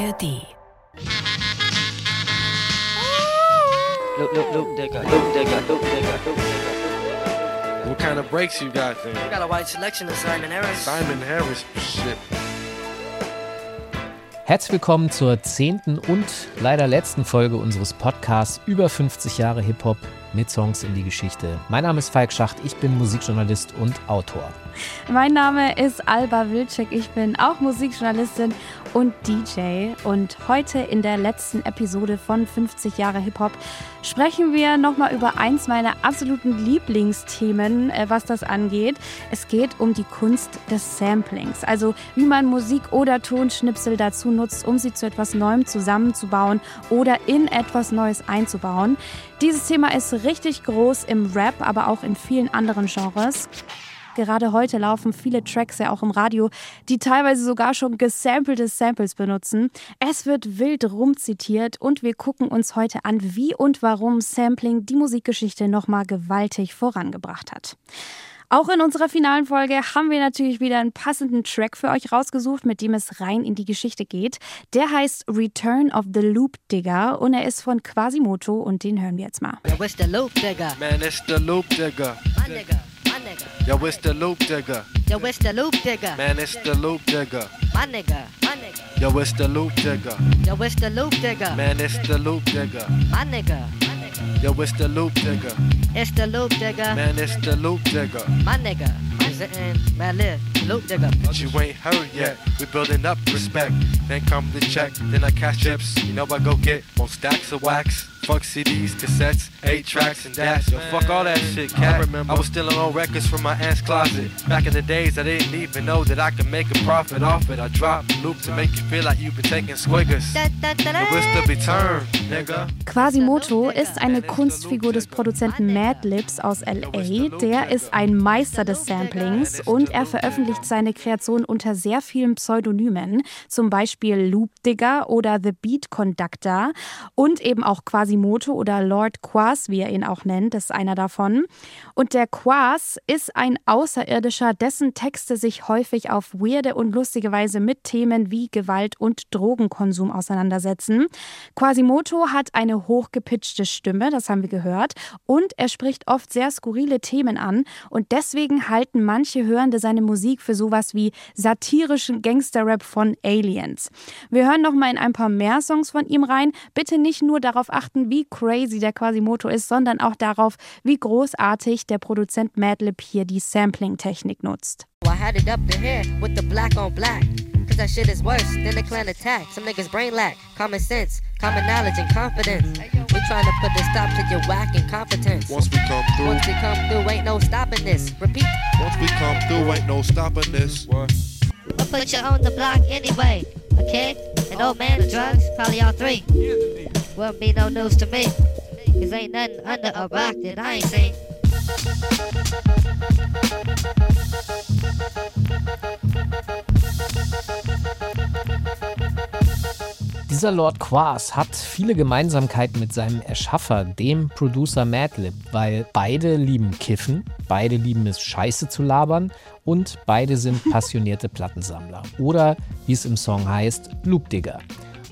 ARD. Look, look, look, digger, look, digger, look, digger, look, digger. What kind of brakes you got I there? got a wide selection of Simon Harris. Simon Harris shit. Herzlich willkommen zur zehnten und leider letzten Folge unseres Podcasts über 50 Jahre Hip-Hop mit Songs in die Geschichte. Mein Name ist Falk Schacht, ich bin Musikjournalist und Autor. Mein Name ist Alba Wilczek, ich bin auch Musikjournalistin und DJ. Und heute in der letzten Episode von 50 Jahre Hip-Hop sprechen wir nochmal über eins meiner absoluten Lieblingsthemen, äh, was das angeht. Es geht um die Kunst des Samplings, also wie man Musik oder Tonschnipsel dazu nutzt, um sie zu etwas Neuem zusammenzubauen oder in etwas Neues einzubauen. Dieses Thema ist richtig groß im Rap, aber auch in vielen anderen Genres. Gerade heute laufen viele Tracks ja auch im Radio, die teilweise sogar schon gesampelte Samples benutzen. Es wird wild rumzitiert und wir gucken uns heute an, wie und warum Sampling die Musikgeschichte nochmal gewaltig vorangebracht hat. Auch in unserer finalen Folge haben wir natürlich wieder einen passenden Track für euch rausgesucht, mit dem es rein in die Geschichte geht. Der heißt Return of the Loop Digger und er ist von Quasimoto und den hören wir jetzt mal. Yo, it's the loop digger. Man, it's the loop digger. My nigga, my nigga. Yo, it's the loop digger. Yo, it's the loop digger. Man, it's the loop digger. My nigga, my nigga. Yo, it's the loop digger. Yo, it's the loop digger. Man, it's the loop digger. My nigga. Yo, it's the loop digger. It's the loop digger. Man, it's the loop digger. My nigga. Presenting Mad Lib, loop digger. But you ain't heard yet. We building up respect. Then come the check. Then I cash chips. You know I go get more stacks of wax. Fuck CDs, cassettes, eight tracks, and that's yo. Fuck all that shit, cat. I remember I was stealing old records from my aunt's closet. Back in the days, I didn't even know that I could make a profit off it. I drop loop to make you feel like you've been taking squiggers. Quasimoto ist eine Kunstfigur des Produzenten Madlibs aus LA. Der ist ein Meister des Samplings und er veröffentlicht seine Kreation unter sehr vielen Pseudonymen, zum Beispiel Loop Digger oder The Beat Conductor und eben auch Quasimoto oder Lord Quas, wie er ihn auch nennt, ist einer davon. Und der Quas ist ein Außerirdischer, dessen Texte sich häufig auf weirde und lustige Weise mit Themen wie Gewalt und Drogenkonsum auseinandersetzen. Quasimoto hat eine hochgepitchte Stimme, das haben wir gehört, und er spricht oft sehr skurrile Themen an und deswegen halten manche Hörende seine Musik für sowas wie satirischen Gangsterrap von Aliens. Wir hören noch mal in ein paar mehr Songs von ihm rein. Bitte nicht nur darauf achten, wie crazy der Quasimoto ist, sondern auch darauf, wie großartig der Produzent Madlib hier die Sampling-Technik nutzt. I had it up to here with the black on black. Cause that shit is worse than the clan attack. Some niggas brain lack, common sense, common knowledge, and confidence. We trying to put a stop to your whack incompetence. Once we come through, Once we come through, ain't no stopping this. Repeat. once we come through, ain't no stopping this. I'll put you on the block anyway. A kid, an old man, drugs, probably all three. Wouldn't be no news to me. Cause ain't nothing under a rock that I ain't seen. Dieser Lord Quas hat viele Gemeinsamkeiten mit seinem Erschaffer, dem Producer Madlib, weil beide lieben Kiffen, beide lieben es, Scheiße zu labern und beide sind passionierte Plattensammler. Oder, wie es im Song heißt, Loopdigger.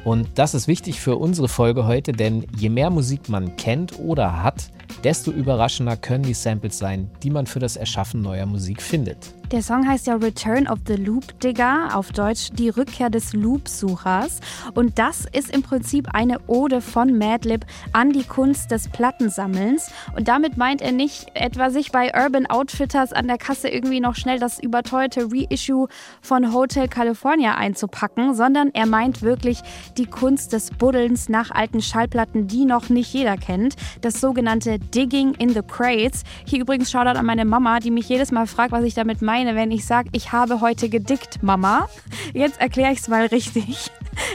Und das ist wichtig für unsere Folge heute, denn je mehr Musik man kennt oder hat, desto überraschender können die Samples sein, die man für das Erschaffen neuer Musik findet. Der Song heißt ja Return of the Loop Digger, auf Deutsch die Rückkehr des Loopsuchers. Und das ist im Prinzip eine Ode von Madlib an die Kunst des Plattensammelns. Und damit meint er nicht etwa sich bei Urban Outfitters an der Kasse irgendwie noch schnell das überteuerte Reissue von Hotel California einzupacken, sondern er meint wirklich die Kunst des Buddelns nach alten Schallplatten, die noch nicht jeder kennt. Das sogenannte Digging in the Crates. Hier übrigens Shoutout an meine Mama, die mich jedes Mal fragt, was ich damit meine, wenn ich sage, ich habe heute gedickt, Mama. Jetzt erkläre ich es mal richtig.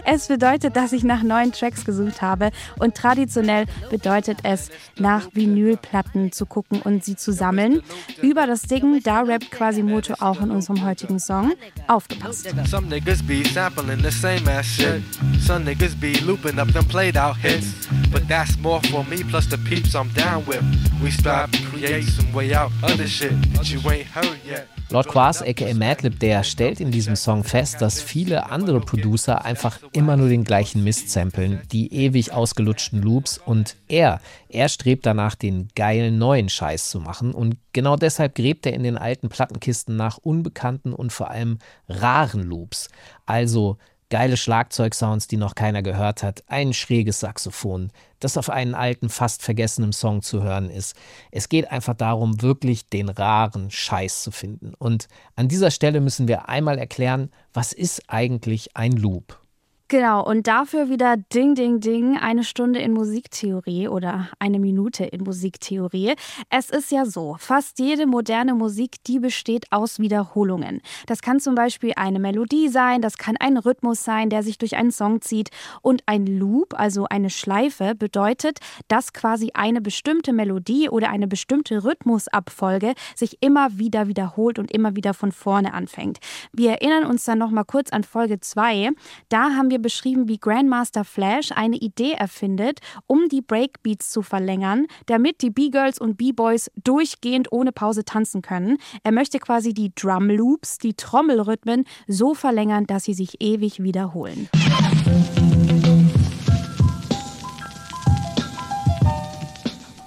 Es bedeutet, dass ich nach neuen Tracks gesucht habe und traditionell bedeutet es, nach Vinylplatten zu gucken und sie zu sammeln. Über das Diggen, da rappt Quasimoto auch in unserem heutigen Song. Aufgepasst. Some niggas be sampling the same ass shit. Some niggas be looping up them played out hits. But that's more for me plus the peeps I'm down with. We strive to create some way out other shit that you ain't heard yet. Lord Quas, aka Madlib, der stellt in diesem Song fest, dass viele andere Producer einfach immer nur den gleichen Mist samplen, die ewig ausgelutschten Loops und er, er strebt danach, den geilen neuen Scheiß zu machen und genau deshalb gräbt er in den alten Plattenkisten nach unbekannten und vor allem raren Loops. Also geile Schlagzeugsounds, die noch keiner gehört hat, ein schräges Saxophon, das auf einen alten, fast vergessenen Song zu hören ist. Es geht einfach darum, wirklich den raren Scheiß zu finden. Und an dieser Stelle müssen wir einmal erklären, was ist eigentlich ein Loop? Genau, und dafür wieder Ding, Ding, Ding, eine Stunde in Musiktheorie oder eine Minute in Musiktheorie. Es ist ja so, fast jede moderne Musik, die besteht aus Wiederholungen. Das kann zum Beispiel eine Melodie sein, das kann ein Rhythmus sein, der sich durch einen Song zieht. Und ein Loop, also eine Schleife, bedeutet, dass quasi eine bestimmte Melodie oder eine bestimmte Rhythmusabfolge sich immer wieder wiederholt und immer wieder von vorne anfängt. Wir erinnern uns dann nochmal kurz an Folge 2. Da haben wir beschrieben, wie Grandmaster Flash eine Idee erfindet, um die Breakbeats zu verlängern, damit die B-Girls und B-Boys durchgehend ohne Pause tanzen können. Er möchte quasi die Drum Loops, die Trommelrhythmen, so verlängern, dass sie sich ewig wiederholen.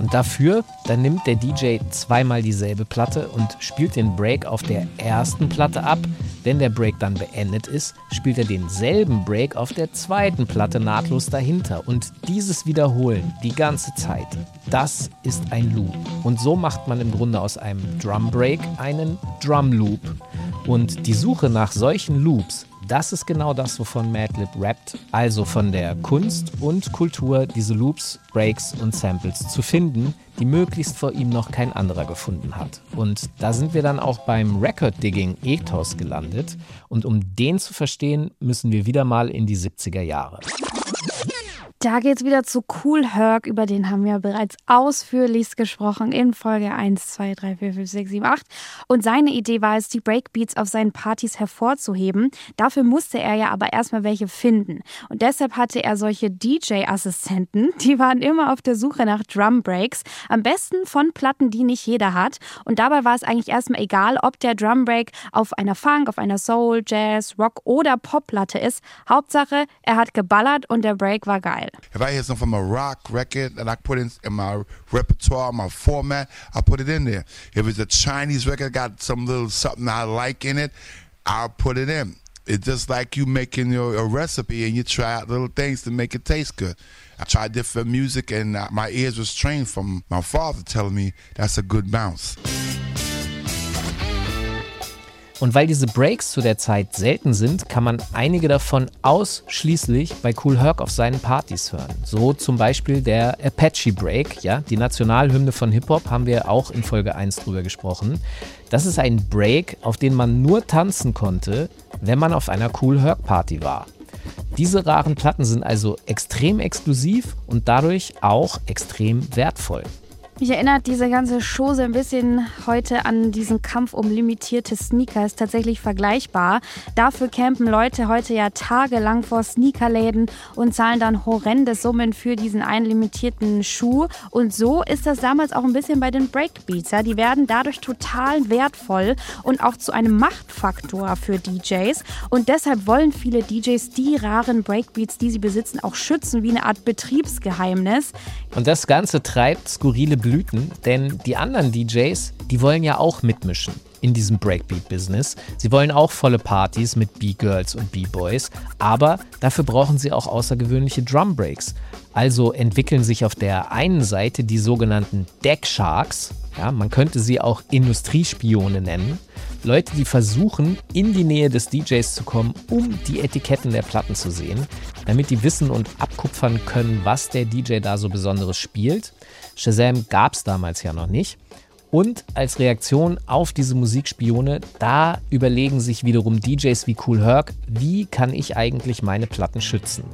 Und dafür, dann nimmt der DJ zweimal dieselbe Platte und spielt den Break auf der ersten Platte ab. Wenn der Break dann beendet ist, spielt er denselben Break auf der zweiten Platte nahtlos dahinter. Und dieses Wiederholen die ganze Zeit, das ist ein Loop. Und so macht man im Grunde aus einem Drum Break einen Drum Loop. Und die Suche nach solchen Loops das ist genau das, wovon Madlib rappt, also von der Kunst und Kultur, diese Loops, Breaks und Samples zu finden, die möglichst vor ihm noch kein anderer gefunden hat. Und da sind wir dann auch beim Record-Digging Ethos gelandet. Und um den zu verstehen, müssen wir wieder mal in die 70er Jahre. Da geht's wieder zu Cool Herc, über den haben wir bereits ausführlichst gesprochen in Folge 1, 2, 3, 4, 5, 6, 7, 8. Und seine Idee war es, die Breakbeats auf seinen Partys hervorzuheben. Dafür musste er ja aber erstmal welche finden. Und deshalb hatte er solche DJ-Assistenten, die waren immer auf der Suche nach Drum Breaks. Am besten von Platten, die nicht jeder hat. Und dabei war es eigentlich erstmal egal, ob der Drum Break auf einer Funk, auf einer Soul, Jazz, Rock oder Popplatte ist. Hauptsache, er hat geballert und der Break war geil. If I hear something from a rock record that I put in, in my repertoire, my format, I put it in there. If it's a Chinese record, got some little something I like in it, I'll put it in. It's just like you making your a recipe and you try out little things to make it taste good. I tried different music and uh, my ears was trained from my father telling me that's a good bounce. Und weil diese Breaks zu der Zeit selten sind, kann man einige davon ausschließlich bei Cool Herc auf seinen Partys hören. So zum Beispiel der Apache Break, ja, die Nationalhymne von Hip-Hop, haben wir auch in Folge 1 drüber gesprochen. Das ist ein Break, auf den man nur tanzen konnte, wenn man auf einer Cool Herc Party war. Diese raren Platten sind also extrem exklusiv und dadurch auch extrem wertvoll. Mich erinnert diese ganze Chose ein bisschen heute an diesen Kampf um limitierte Sneaker. Ist tatsächlich vergleichbar. Dafür campen Leute heute ja tagelang vor Sneakerläden und zahlen dann horrende Summen für diesen einen limitierten Schuh. Und so ist das damals auch ein bisschen bei den Breakbeats. Ja? Die werden dadurch total wertvoll und auch zu einem Machtfaktor für DJs. Und deshalb wollen viele DJs die raren Breakbeats, die sie besitzen, auch schützen, wie eine Art Betriebsgeheimnis. Und das Ganze treibt skurrile Blüten, denn die anderen DJs, die wollen ja auch mitmischen in diesem Breakbeat-Business. Sie wollen auch volle Partys mit B-Girls und B-Boys, aber dafür brauchen sie auch außergewöhnliche Drum Breaks. Also entwickeln sich auf der einen Seite die sogenannten Deck Sharks, ja, man könnte sie auch Industriespione nennen. Leute, die versuchen, in die Nähe des DJs zu kommen, um die Etiketten der Platten zu sehen, damit die wissen und abkupfern können, was der DJ da so Besonderes spielt. Shazam gab es damals ja noch nicht. Und als Reaktion auf diese Musikspione, da überlegen sich wiederum DJs wie Cool Herc, wie kann ich eigentlich meine Platten schützen?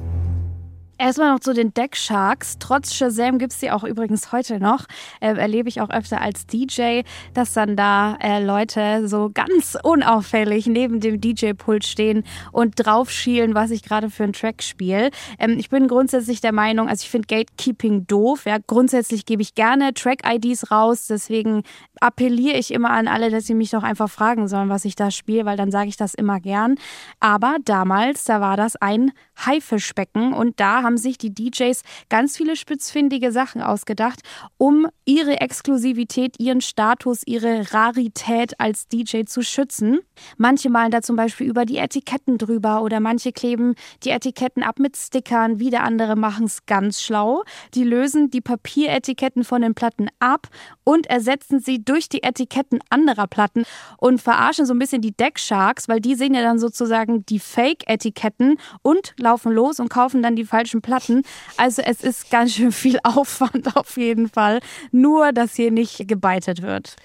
Erstmal noch zu den Deck Sharks. Trotz Shazam gibt es die auch übrigens heute noch. Äh, erlebe ich auch öfter als DJ, dass dann da äh, Leute so ganz unauffällig neben dem DJ-Pult stehen und drauf schielen, was ich gerade für einen Track spiele. Ähm, ich bin grundsätzlich der Meinung, also ich finde Gatekeeping doof. Ja, grundsätzlich gebe ich gerne Track-IDs raus. Deswegen appelliere ich immer an alle, dass sie mich doch einfach fragen sollen, was ich da spiele, weil dann sage ich das immer gern. Aber damals, da war das ein Haifischbecken und da haben sich die DJs ganz viele spitzfindige Sachen ausgedacht, um ihre Exklusivität, ihren Status, ihre Rarität als DJ zu schützen. Manche malen da zum Beispiel über die Etiketten drüber oder manche kleben die Etiketten ab mit Stickern, wieder andere machen es ganz schlau. Die lösen die Papieretiketten von den Platten ab und ersetzen sie durch die Etiketten anderer Platten und verarschen so ein bisschen die Decksharks, weil die sehen ja dann sozusagen die Fake-Etiketten und laufen los und kaufen dann die falschen Platten. Also es ist ganz schön viel Aufwand auf jeden Fall. Nur, dass hier nicht gebeitet wird.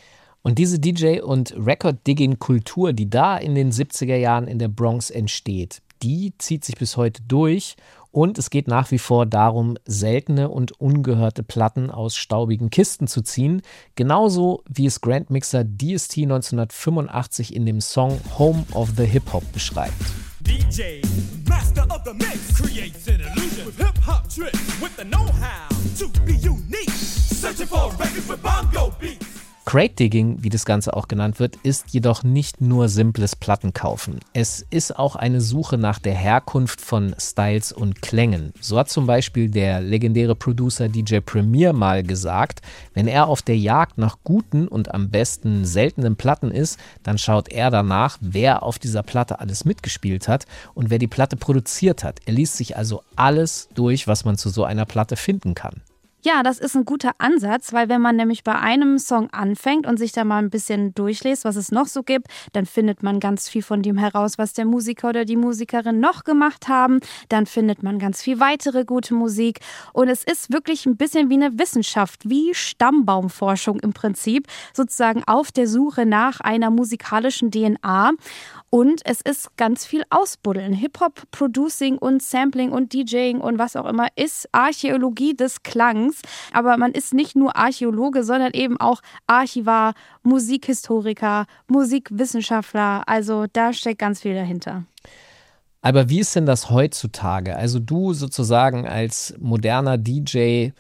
Und diese DJ- und Record-Digging-Kultur, die da in den 70er Jahren in der Bronx entsteht, die zieht sich bis heute durch und es geht nach wie vor darum, seltene und ungehörte Platten aus staubigen Kisten zu ziehen, genauso wie es Grandmixer DST 1985 in dem Song Home of the Hip Hop beschreibt. DJ, master of the mix, creates an illusion with hip hop tricks, with the know-how to be unique, searching for records with bongo beats. Crate Digging, wie das Ganze auch genannt wird, ist jedoch nicht nur simples Plattenkaufen. Es ist auch eine Suche nach der Herkunft von Styles und Klängen. So hat zum Beispiel der legendäre Producer DJ Premier mal gesagt, wenn er auf der Jagd nach guten und am besten seltenen Platten ist, dann schaut er danach, wer auf dieser Platte alles mitgespielt hat und wer die Platte produziert hat. Er liest sich also alles durch, was man zu so einer Platte finden kann. Ja, das ist ein guter Ansatz, weil wenn man nämlich bei einem Song anfängt und sich da mal ein bisschen durchliest, was es noch so gibt, dann findet man ganz viel von dem heraus, was der Musiker oder die Musikerin noch gemacht haben. Dann findet man ganz viel weitere gute Musik. Und es ist wirklich ein bisschen wie eine Wissenschaft, wie Stammbaumforschung im Prinzip, sozusagen auf der Suche nach einer musikalischen DNA. Und es ist ganz viel Ausbuddeln. Hip-Hop, Producing und Sampling und DJing und was auch immer ist Archäologie des Klangs. Aber man ist nicht nur Archäologe, sondern eben auch Archivar, Musikhistoriker, Musikwissenschaftler. Also da steckt ganz viel dahinter. Aber wie ist denn das heutzutage? Also du sozusagen als moderner DJ,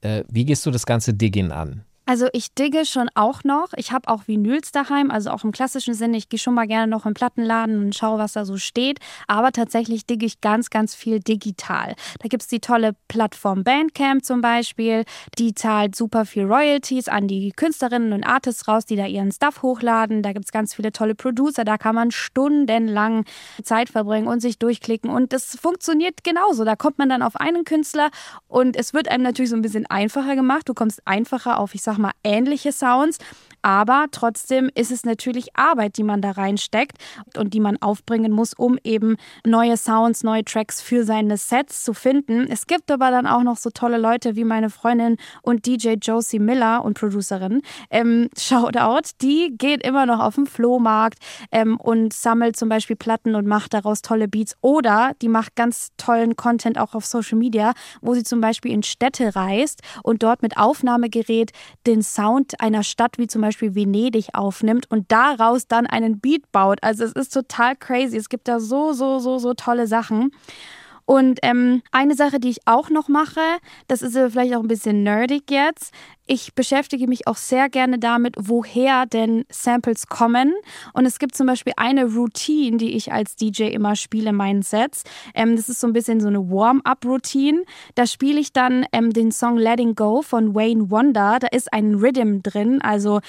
äh, wie gehst du das ganze Digging an? Also ich digge schon auch noch. Ich habe auch Vinyls daheim, also auch im klassischen Sinne. Ich gehe schon mal gerne noch im Plattenladen und schaue, was da so steht. Aber tatsächlich digge ich ganz, ganz viel digital. Da gibt es die tolle Plattform Bandcamp zum Beispiel. Die zahlt super viel Royalties an die Künstlerinnen und Artists raus, die da ihren Stuff hochladen. Da gibt es ganz viele tolle Producer. Da kann man stundenlang Zeit verbringen und sich durchklicken. Und das funktioniert genauso. Da kommt man dann auf einen Künstler und es wird einem natürlich so ein bisschen einfacher gemacht. Du kommst einfacher auf, ich sag mal, ähnliche Sounds. Aber trotzdem ist es natürlich Arbeit, die man da reinsteckt und die man aufbringen muss, um eben neue Sounds, neue Tracks für seine Sets zu finden. Es gibt aber dann auch noch so tolle Leute wie meine Freundin und DJ Josie Miller und Producerin. Ähm, Shoutout, die geht immer noch auf den Flohmarkt ähm, und sammelt zum Beispiel Platten und macht daraus tolle Beats. Oder die macht ganz tollen Content auch auf Social Media, wo sie zum Beispiel in Städte reist und dort mit Aufnahmegerät den Sound einer Stadt wie zum Beispiel Venedig aufnimmt und daraus dann einen Beat baut. Also es ist total crazy. Es gibt da so, so, so, so tolle Sachen. Und ähm, eine Sache, die ich auch noch mache, das ist vielleicht auch ein bisschen nerdig jetzt. Ich beschäftige mich auch sehr gerne damit, woher denn Samples kommen. Und es gibt zum Beispiel eine Routine, die ich als DJ immer spiele in meinen Sets. Ähm, das ist so ein bisschen so eine Warm-up-Routine. Da spiele ich dann ähm, den Song Letting Go von Wayne Wonder. Da ist ein Rhythm drin, also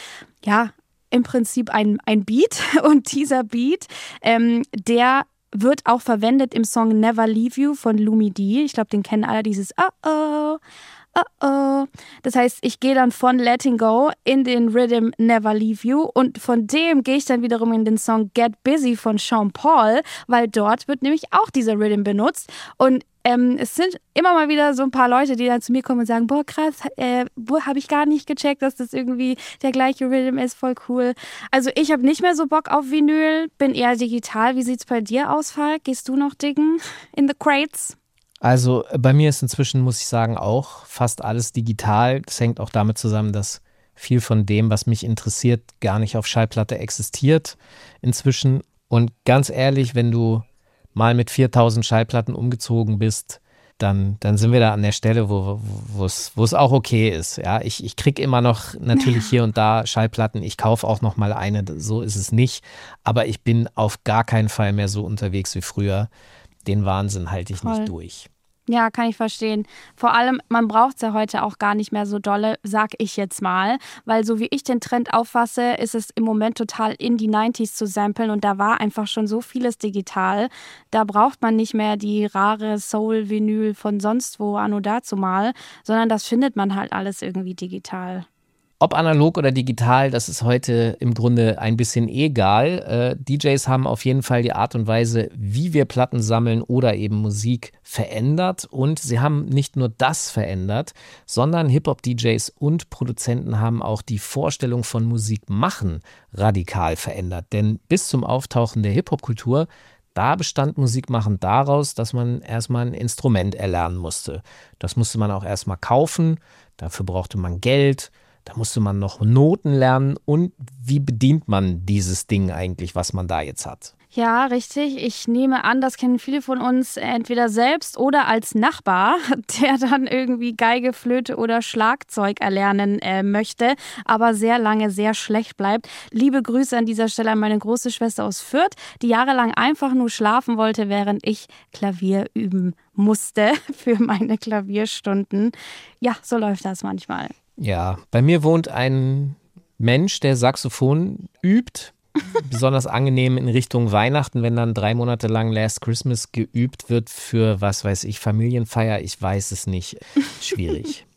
ja, im Prinzip ein, ein Beat. Und dieser Beat, ähm, der wird auch verwendet im Song Never Leave You von Lumi D. Ich glaube, den kennen alle, dieses Oh oh, oh oh. Das heißt, ich gehe dann von Letting Go in den Rhythm Never Leave You und von dem gehe ich dann wiederum in den Song Get Busy von Sean Paul, weil dort wird nämlich auch dieser Rhythm benutzt und ähm, es sind immer mal wieder so ein paar Leute, die dann zu mir kommen und sagen, boah, krass, äh, habe ich gar nicht gecheckt, dass das irgendwie der gleiche Rhythm ist, voll cool. Also ich habe nicht mehr so Bock auf Vinyl, bin eher digital. Wie sieht's bei dir aus, Falk? Gehst du noch diggen in the crates? Also äh, bei mir ist inzwischen, muss ich sagen, auch fast alles digital. Das hängt auch damit zusammen, dass viel von dem, was mich interessiert, gar nicht auf Schallplatte existiert inzwischen. Und ganz ehrlich, wenn du mal mit 4000 Schallplatten umgezogen bist, dann, dann sind wir da an der Stelle, wo, es, wo auch okay ist. Ja, ich, ich kriege immer noch natürlich hier und da Schallplatten. Ich kaufe auch noch mal eine. So ist es nicht. Aber ich bin auf gar keinen Fall mehr so unterwegs wie früher. Den Wahnsinn halte ich Voll. nicht durch. Ja, kann ich verstehen. Vor allem, man braucht es ja heute auch gar nicht mehr so dolle, sag ich jetzt mal. Weil so wie ich den Trend auffasse, ist es im Moment total in die 90s zu samplen und da war einfach schon so vieles digital. Da braucht man nicht mehr die rare Soul-Vinyl von sonst wo anno dazu mal, sondern das findet man halt alles irgendwie digital. Ob analog oder digital, das ist heute im Grunde ein bisschen egal. Äh, DJs haben auf jeden Fall die Art und Weise, wie wir Platten sammeln oder eben Musik verändert. Und sie haben nicht nur das verändert, sondern Hip-Hop-DJs und Produzenten haben auch die Vorstellung von Musik machen radikal verändert. Denn bis zum Auftauchen der Hip-Hop-Kultur da bestand Musikmachen daraus, dass man erstmal ein Instrument erlernen musste. Das musste man auch erstmal kaufen, dafür brauchte man Geld. Da musste man noch Noten lernen und wie bedient man dieses Ding eigentlich, was man da jetzt hat? Ja, richtig. Ich nehme an, das kennen viele von uns entweder selbst oder als Nachbar, der dann irgendwie Geige, Flöte oder Schlagzeug erlernen äh, möchte, aber sehr lange sehr schlecht bleibt. Liebe Grüße an dieser Stelle an meine große Schwester aus Fürth, die jahrelang einfach nur schlafen wollte, während ich Klavier üben musste für meine Klavierstunden. Ja, so läuft das manchmal. Ja, bei mir wohnt ein Mensch, der Saxophon übt. Besonders angenehm in Richtung Weihnachten, wenn dann drei Monate lang Last Christmas geübt wird für, was weiß ich, Familienfeier. Ich weiß es nicht. Schwierig.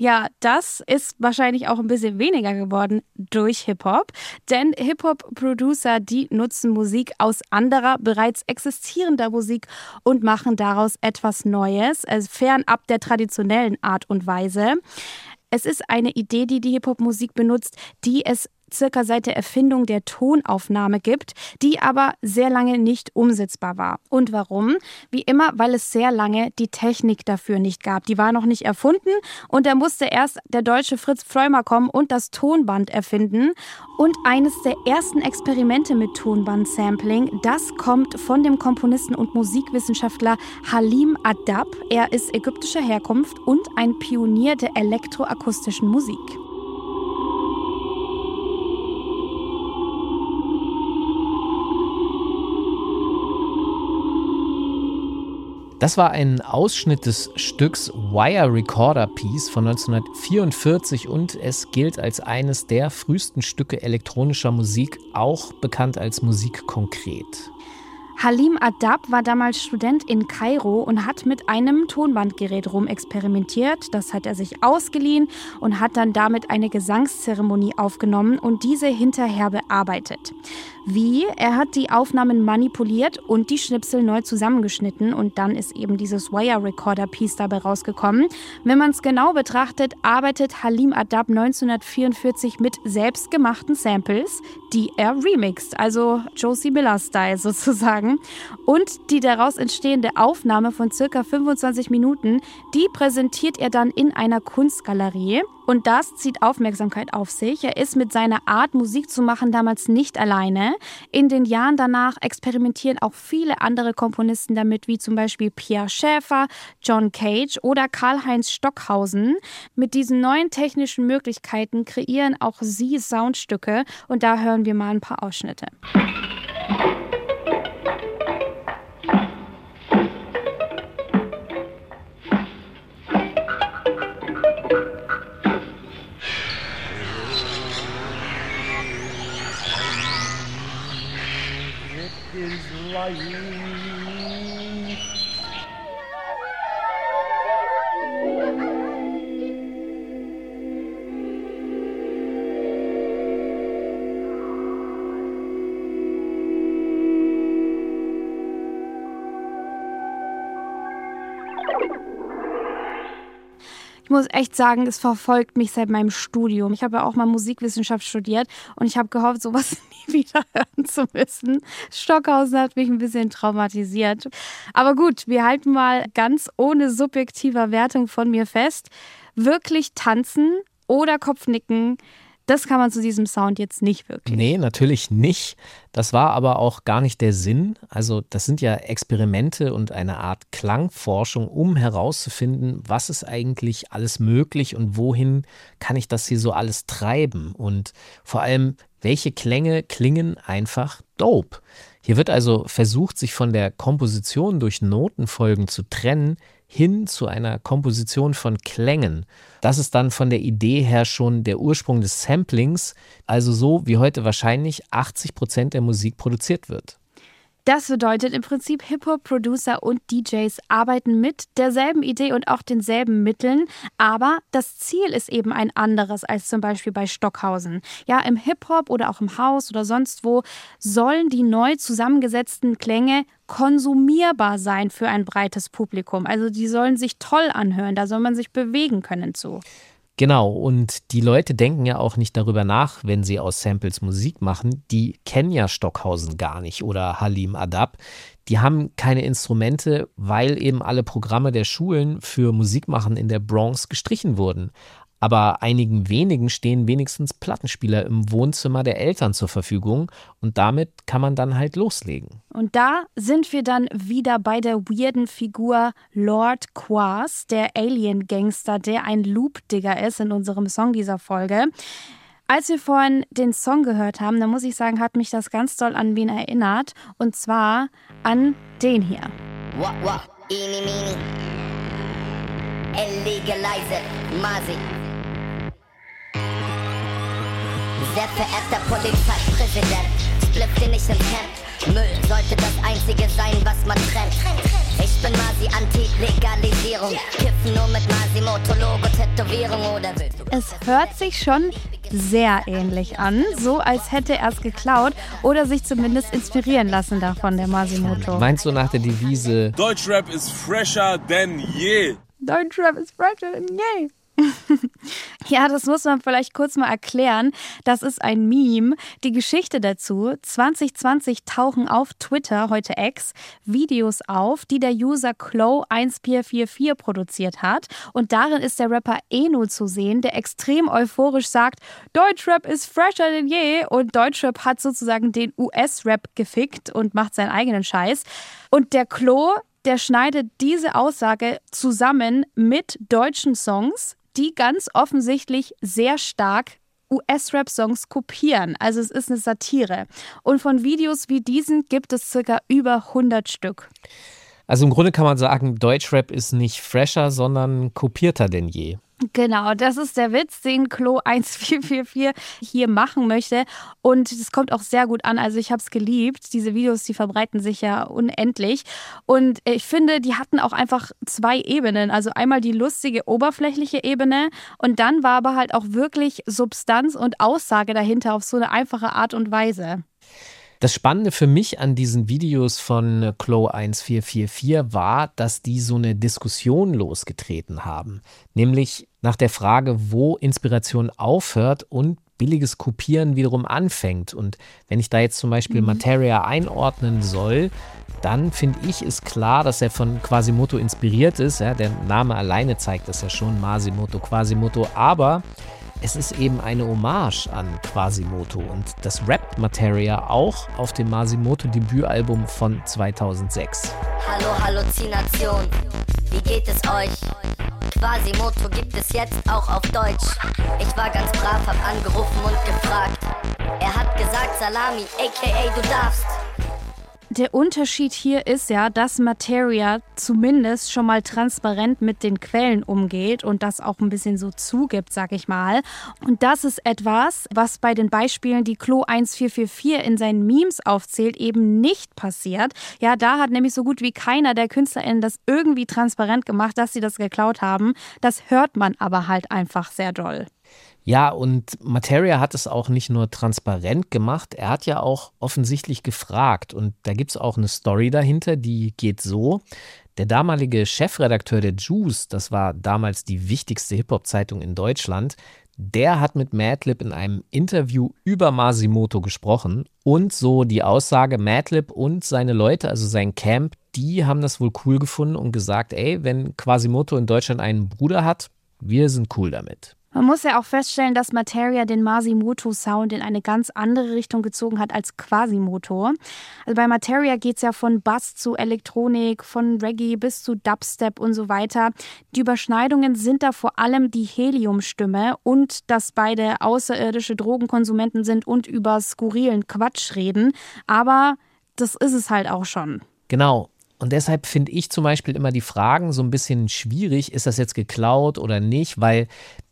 Ja, das ist wahrscheinlich auch ein bisschen weniger geworden durch Hip-Hop, denn Hip-Hop-Producer, die nutzen Musik aus anderer, bereits existierender Musik und machen daraus etwas Neues, also fernab der traditionellen Art und Weise. Es ist eine Idee, die die Hip-Hop-Musik benutzt, die es circa seit der Erfindung der Tonaufnahme gibt, die aber sehr lange nicht umsetzbar war. Und warum? Wie immer, weil es sehr lange die Technik dafür nicht gab. Die war noch nicht erfunden und da musste erst der deutsche Fritz Pfleumer kommen und das Tonband erfinden. Und eines der ersten Experimente mit Tonband-Sampling, das kommt von dem Komponisten und Musikwissenschaftler Halim Adab. Er ist ägyptischer Herkunft und ein Pionier der elektroakustischen Musik. Das war ein Ausschnitt des Stücks Wire Recorder Piece von 1944 und es gilt als eines der frühesten Stücke elektronischer Musik, auch bekannt als Musik konkret. Halim Adab war damals Student in Kairo und hat mit einem Tonbandgerät rumexperimentiert. Das hat er sich ausgeliehen und hat dann damit eine Gesangszeremonie aufgenommen und diese hinterher bearbeitet. Wie? Er hat die Aufnahmen manipuliert und die Schnipsel neu zusammengeschnitten und dann ist eben dieses Wire Recorder Piece dabei rausgekommen. Wenn man es genau betrachtet, arbeitet Halim Adab 1944 mit selbstgemachten Samples, die er remixt, also Josie Miller Style sozusagen. Und die daraus entstehende Aufnahme von circa 25 Minuten, die präsentiert er dann in einer Kunstgalerie. Und das zieht Aufmerksamkeit auf sich. Er ist mit seiner Art, Musik zu machen, damals nicht alleine. In den Jahren danach experimentieren auch viele andere Komponisten damit, wie zum Beispiel Pierre Schäfer, John Cage oder Karl-Heinz Stockhausen. Mit diesen neuen technischen Möglichkeiten kreieren auch sie Soundstücke. Und da hören wir mal ein paar Ausschnitte. Bye. Muss echt sagen, es verfolgt mich seit meinem Studium. Ich habe ja auch mal Musikwissenschaft studiert und ich habe gehofft, sowas nie wieder hören zu müssen. Stockhausen hat mich ein bisschen traumatisiert. Aber gut, wir halten mal ganz ohne subjektiver Wertung von mir fest. Wirklich tanzen oder Kopfnicken das kann man zu diesem Sound jetzt nicht wirklich. Nee, natürlich nicht. Das war aber auch gar nicht der Sinn. Also das sind ja Experimente und eine Art Klangforschung, um herauszufinden, was ist eigentlich alles möglich und wohin kann ich das hier so alles treiben. Und vor allem, welche Klänge klingen einfach dope. Hier wird also versucht, sich von der Komposition durch Notenfolgen zu trennen, hin zu einer Komposition von Klängen. Das ist dann von der Idee her schon der Ursprung des Samplings, also so wie heute wahrscheinlich 80 Prozent der Musik produziert wird. Das bedeutet im Prinzip, Hip-Hop-Producer und DJs arbeiten mit derselben Idee und auch denselben Mitteln, aber das Ziel ist eben ein anderes als zum Beispiel bei Stockhausen. Ja, im Hip-Hop oder auch im Haus oder sonst wo sollen die neu zusammengesetzten Klänge konsumierbar sein für ein breites Publikum. Also die sollen sich toll anhören, da soll man sich bewegen können zu. Genau, und die Leute denken ja auch nicht darüber nach, wenn sie aus Samples Musik machen. Die kennen ja Stockhausen gar nicht oder Halim Adab. Die haben keine Instrumente, weil eben alle Programme der Schulen für Musikmachen in der Bronx gestrichen wurden aber einigen wenigen stehen wenigstens Plattenspieler im Wohnzimmer der Eltern zur Verfügung und damit kann man dann halt loslegen. Und da sind wir dann wieder bei der weirden Figur Lord Quas, der Alien-Gangster, der ein Loop-Digger ist in unserem Song dieser Folge. Als wir vorhin den Song gehört haben, da muss ich sagen, hat mich das ganz doll an wen erinnert. Und zwar an den hier. Wah, wah, eeny, meeny. Illegalize, Masi. Sehr verehrter Polizeipräsident, Spliff den ich ins Hemd. Müll sollte das einzige sein, was man trennt. Ich bin Masi Anti-Legalisierung. Kiffen nur mit Masimoto Logo Tätowierung oder willst du Es hört sich schon sehr ähnlich an, so als hätte er es geklaut oder sich zumindest inspirieren lassen davon, der Masimoto. Meinst du nach der Devise Deutschrap ist fresher denn je? Deutschrap ist fresher denn je. ja, das muss man vielleicht kurz mal erklären. Das ist ein Meme. Die Geschichte dazu: 2020 tauchen auf Twitter, heute X, Videos auf, die der User Clo1444 produziert hat. Und darin ist der Rapper Eno zu sehen, der extrem euphorisch sagt: Deutschrap ist fresher denn je. Und Deutschrap hat sozusagen den US-Rap gefickt und macht seinen eigenen Scheiß. Und der Klo, der schneidet diese Aussage zusammen mit deutschen Songs, die ganz offensichtlich sehr stark US-Rap-Songs kopieren. Also es ist eine Satire. Und von Videos wie diesen gibt es circa über 100 Stück. Also im Grunde kann man sagen, Deutschrap ist nicht fresher, sondern kopierter denn je. Genau, das ist der Witz, den Klo 1444 hier machen möchte. Und es kommt auch sehr gut an. Also ich habe es geliebt. Diese Videos, die verbreiten sich ja unendlich. Und ich finde, die hatten auch einfach zwei Ebenen. Also einmal die lustige, oberflächliche Ebene. Und dann war aber halt auch wirklich Substanz und Aussage dahinter auf so eine einfache Art und Weise. Das Spannende für mich an diesen Videos von Clo 1444 war, dass die so eine Diskussion losgetreten haben. Nämlich nach der Frage, wo Inspiration aufhört und billiges Kopieren wiederum anfängt. Und wenn ich da jetzt zum Beispiel mhm. Materia einordnen soll, dann finde ich ist klar, dass er von Quasimoto inspiriert ist. Ja, der Name alleine zeigt das ja schon, Masimoto, Quasimoto. Aber es ist eben eine Hommage an Quasimoto und das rappt Materia auch auf dem Masimoto Debütalbum von 2006. Hallo Halluzination, wie geht es euch? Quasimoto gibt es jetzt auch auf Deutsch. Ich war ganz brav, hab angerufen und gefragt. Er hat gesagt Salami, aka du darfst. Der Unterschied hier ist ja, dass Materia zumindest schon mal transparent mit den Quellen umgeht und das auch ein bisschen so zugibt, sag ich mal. Und das ist etwas, was bei den Beispielen, die Klo 1444 in seinen Memes aufzählt, eben nicht passiert. Ja, da hat nämlich so gut wie keiner der KünstlerInnen das irgendwie transparent gemacht, dass sie das geklaut haben. Das hört man aber halt einfach sehr doll. Ja, und Materia hat es auch nicht nur transparent gemacht, er hat ja auch offensichtlich gefragt. Und da gibt es auch eine Story dahinter, die geht so. Der damalige Chefredakteur der Juice, das war damals die wichtigste Hip-Hop-Zeitung in Deutschland, der hat mit Madlib in einem Interview über Masimoto gesprochen und so die Aussage, Madlib und seine Leute, also sein Camp, die haben das wohl cool gefunden und gesagt, ey, wenn Quasimoto in Deutschland einen Bruder hat, wir sind cool damit. Man muss ja auch feststellen, dass Materia den Masimoto-Sound in eine ganz andere Richtung gezogen hat als Quasimoto. Also bei Materia geht es ja von Bass zu Elektronik, von Reggae bis zu Dubstep und so weiter. Die Überschneidungen sind da vor allem die Heliumstimme und dass beide außerirdische Drogenkonsumenten sind und über skurrilen Quatsch reden. Aber das ist es halt auch schon. Genau. Und deshalb finde ich zum Beispiel immer die Fragen so ein bisschen schwierig, ist das jetzt geklaut oder nicht, weil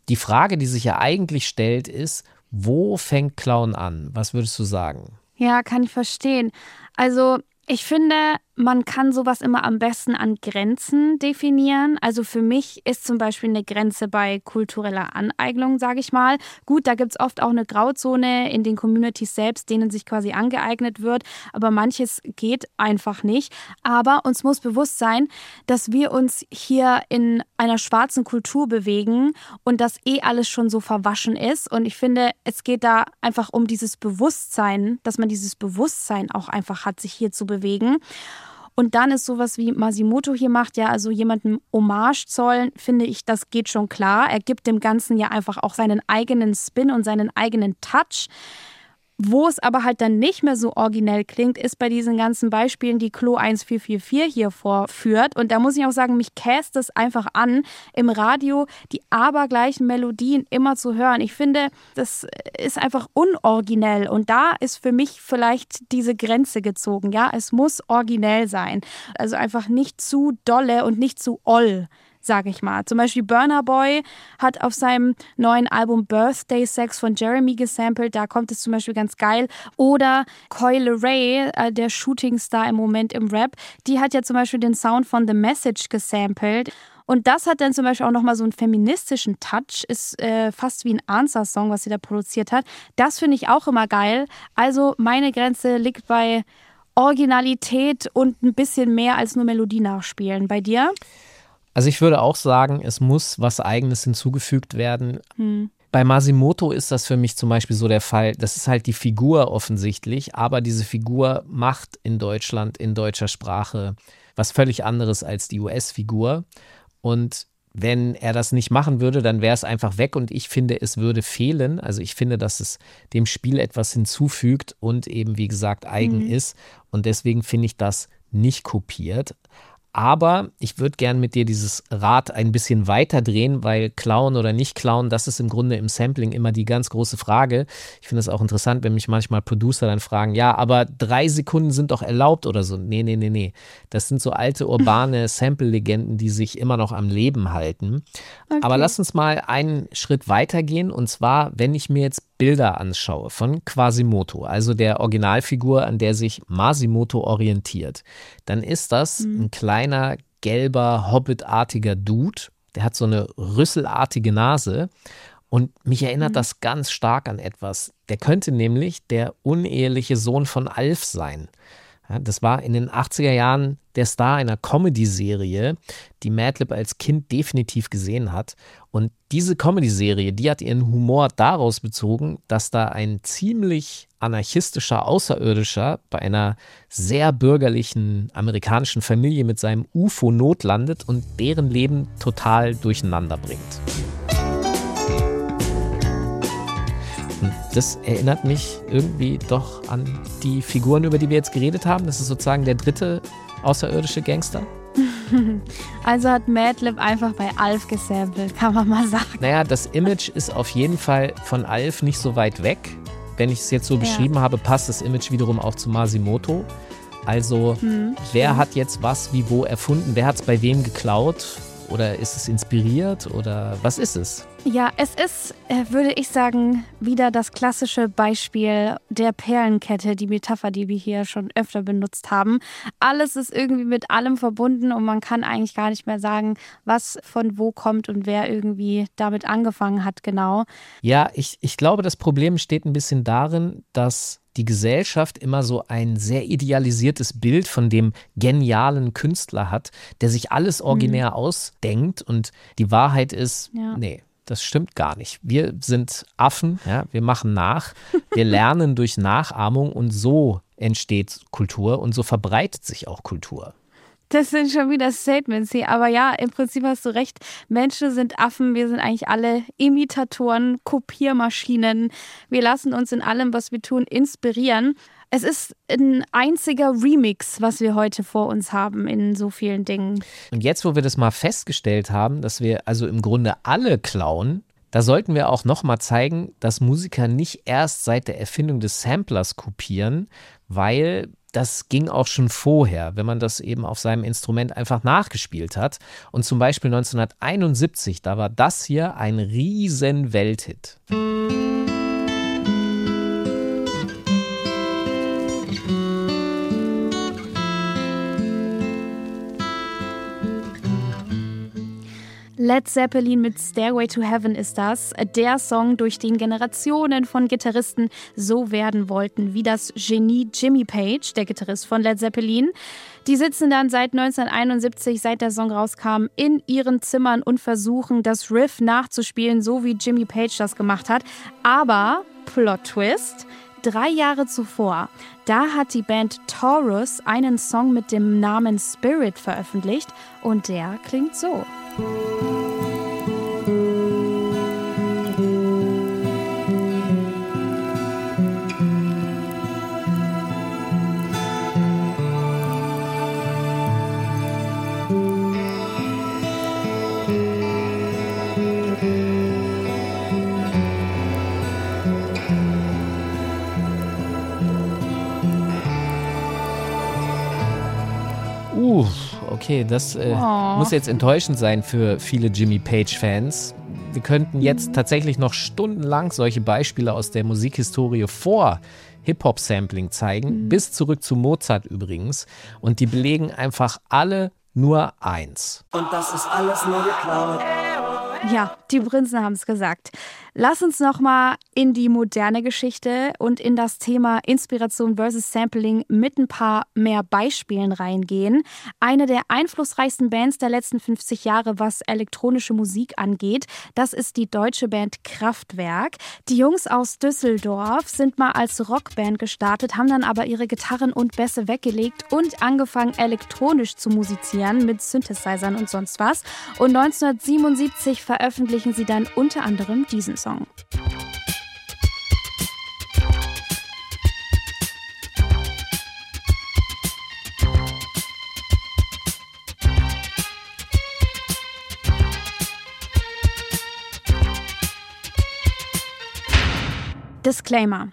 die Frage, die sich ja eigentlich stellt, ist, wo fängt Clown an? Was würdest du sagen? Ja, kann ich verstehen. Also ich finde, man kann sowas immer am besten an Grenzen definieren. Also für mich ist zum Beispiel eine Grenze bei kultureller Aneignung, sage ich mal. Gut, da gibt es oft auch eine Grauzone in den Communities selbst, denen sich quasi angeeignet wird. Aber manches geht einfach nicht. Aber uns muss bewusst sein, dass wir uns hier in einer schwarzen Kultur bewegen und dass eh alles schon so verwaschen ist. Und ich finde, es geht da einfach um dieses Bewusstsein, dass man dieses Bewusstsein auch einfach hat, sich hier zu bewegen bewegen. Und dann ist sowas wie Masimoto hier macht, ja, also jemandem Hommage zollen, finde ich, das geht schon klar. Er gibt dem Ganzen ja einfach auch seinen eigenen Spin und seinen eigenen Touch. Wo es aber halt dann nicht mehr so originell klingt, ist bei diesen ganzen Beispielen, die Klo 1444 hier vorführt. Und da muss ich auch sagen, mich käst es einfach an, im Radio die abergleichen Melodien immer zu hören. Ich finde, das ist einfach unoriginell. Und da ist für mich vielleicht diese Grenze gezogen. Ja, es muss originell sein. Also einfach nicht zu dolle und nicht zu oll sage ich mal. Zum Beispiel Burner Boy hat auf seinem neuen Album Birthday Sex von Jeremy gesampelt. Da kommt es zum Beispiel ganz geil. Oder Coyle Ray, äh, der Shootingstar im Moment im Rap, die hat ja zum Beispiel den Sound von The Message gesampelt. Und das hat dann zum Beispiel auch nochmal so einen feministischen Touch, ist äh, fast wie ein Answer-Song, was sie da produziert hat. Das finde ich auch immer geil. Also meine Grenze liegt bei Originalität und ein bisschen mehr als nur Melodie nachspielen. Bei dir? Also ich würde auch sagen, es muss was Eigenes hinzugefügt werden. Hm. Bei Masimoto ist das für mich zum Beispiel so der Fall. Das ist halt die Figur offensichtlich, aber diese Figur macht in Deutschland in deutscher Sprache was völlig anderes als die US-Figur. Und wenn er das nicht machen würde, dann wäre es einfach weg und ich finde, es würde fehlen. Also ich finde, dass es dem Spiel etwas hinzufügt und eben, wie gesagt, eigen mhm. ist. Und deswegen finde ich das nicht kopiert. Aber ich würde gern mit dir dieses Rad ein bisschen weiter drehen, weil klauen oder nicht klauen, das ist im Grunde im Sampling immer die ganz große Frage. Ich finde es auch interessant, wenn mich manchmal Producer dann fragen, ja, aber drei Sekunden sind doch erlaubt oder so. Nee, nee, nee, nee. Das sind so alte urbane Sample-Legenden, die sich immer noch am Leben halten. Okay. Aber lass uns mal einen Schritt weiter gehen. Und zwar, wenn ich mir jetzt Bilder anschaue von Quasimoto, also der Originalfigur, an der sich Masimoto orientiert, dann ist das mhm. ein kleiner, gelber, hobbitartiger Dude. Der hat so eine rüsselartige Nase. Und mich erinnert mhm. das ganz stark an etwas. Der könnte nämlich der uneheliche Sohn von Alf sein. Ja, das war in den 80er Jahren der Star einer Comedy-Serie, die Madlib als Kind definitiv gesehen hat. Und diese Comedy-Serie, die hat ihren Humor daraus bezogen, dass da ein ziemlich anarchistischer Außerirdischer bei einer sehr bürgerlichen amerikanischen Familie mit seinem UFO notlandet und deren Leben total durcheinander bringt. Und das erinnert mich irgendwie doch an die Figuren, über die wir jetzt geredet haben. Das ist sozusagen der dritte außerirdische Gangster. Also hat Madlib einfach bei Alf gesampelt, kann man mal sagen. Naja, das Image ist auf jeden Fall von Alf nicht so weit weg. Wenn ich es jetzt so ja. beschrieben habe, passt das Image wiederum auch zu Masimoto. Also, hm, wer hat jetzt was wie wo erfunden? Wer hat es bei wem geklaut? Oder ist es inspiriert? Oder was ist es? Ja, es ist, äh, würde ich sagen, wieder das klassische Beispiel der Perlenkette, die Metapher, die wir hier schon öfter benutzt haben. Alles ist irgendwie mit allem verbunden und man kann eigentlich gar nicht mehr sagen, was von wo kommt und wer irgendwie damit angefangen hat, genau. Ja, ich, ich glaube, das Problem steht ein bisschen darin, dass die Gesellschaft immer so ein sehr idealisiertes Bild von dem genialen Künstler hat, der sich alles originär mhm. ausdenkt und die Wahrheit ist, ja. nee, das stimmt gar nicht. Wir sind Affen, ja, wir machen nach, wir lernen durch Nachahmung und so entsteht Kultur und so verbreitet sich auch Kultur. Das sind schon wieder Statements hier. Aber ja, im Prinzip hast du recht. Menschen sind Affen. Wir sind eigentlich alle Imitatoren, Kopiermaschinen. Wir lassen uns in allem, was wir tun, inspirieren. Es ist ein einziger Remix, was wir heute vor uns haben in so vielen Dingen. Und jetzt, wo wir das mal festgestellt haben, dass wir also im Grunde alle klauen, da sollten wir auch nochmal zeigen, dass Musiker nicht erst seit der Erfindung des Samplers kopieren, weil das ging auch schon vorher, wenn man das eben auf seinem Instrument einfach nachgespielt hat. Und zum Beispiel 1971, da war das hier ein riesen Welthit. Musik Led Zeppelin mit Stairway to Heaven ist das. Der Song, durch den Generationen von Gitarristen so werden wollten, wie das Genie Jimmy Page, der Gitarrist von Led Zeppelin. Die sitzen dann seit 1971, seit der Song rauskam, in ihren Zimmern und versuchen, das Riff nachzuspielen, so wie Jimmy Page das gemacht hat. Aber, Plot Twist, drei Jahre zuvor, da hat die Band Taurus einen Song mit dem Namen Spirit veröffentlicht und der klingt so. Música okay, das äh, oh. muss jetzt enttäuschend sein für viele Jimmy Page-Fans. Wir könnten jetzt tatsächlich noch stundenlang solche Beispiele aus der Musikhistorie vor Hip-Hop-Sampling zeigen, mhm. bis zurück zu Mozart übrigens. Und die belegen einfach alle nur eins. Und das ist alles nur geklaut. Ja, die Prinzen haben es gesagt. Lass uns nochmal in die moderne Geschichte und in das Thema Inspiration versus Sampling mit ein paar mehr Beispielen reingehen. Eine der einflussreichsten Bands der letzten 50 Jahre, was elektronische Musik angeht, das ist die deutsche Band Kraftwerk. Die Jungs aus Düsseldorf sind mal als Rockband gestartet, haben dann aber ihre Gitarren und Bässe weggelegt und angefangen elektronisch zu musizieren mit Synthesizern und sonst was. Und 1977 veröffentlichen sie dann unter anderem diesen Song. Disclaimer.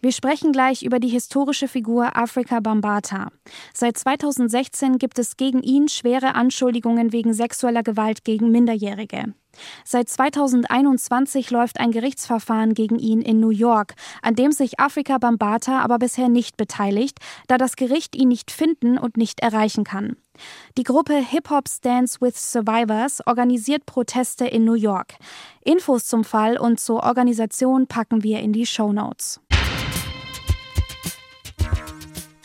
Wir sprechen gleich über die historische Figur Afrika Bambata. Seit 2016 gibt es gegen ihn schwere Anschuldigungen wegen sexueller Gewalt gegen Minderjährige. Seit 2021 läuft ein Gerichtsverfahren gegen ihn in New York, an dem sich Afrika Bambata aber bisher nicht beteiligt, da das Gericht ihn nicht finden und nicht erreichen kann. Die Gruppe Hip Hop Stands with Survivors organisiert Proteste in New York. Infos zum Fall und zur Organisation packen wir in die Show Notes.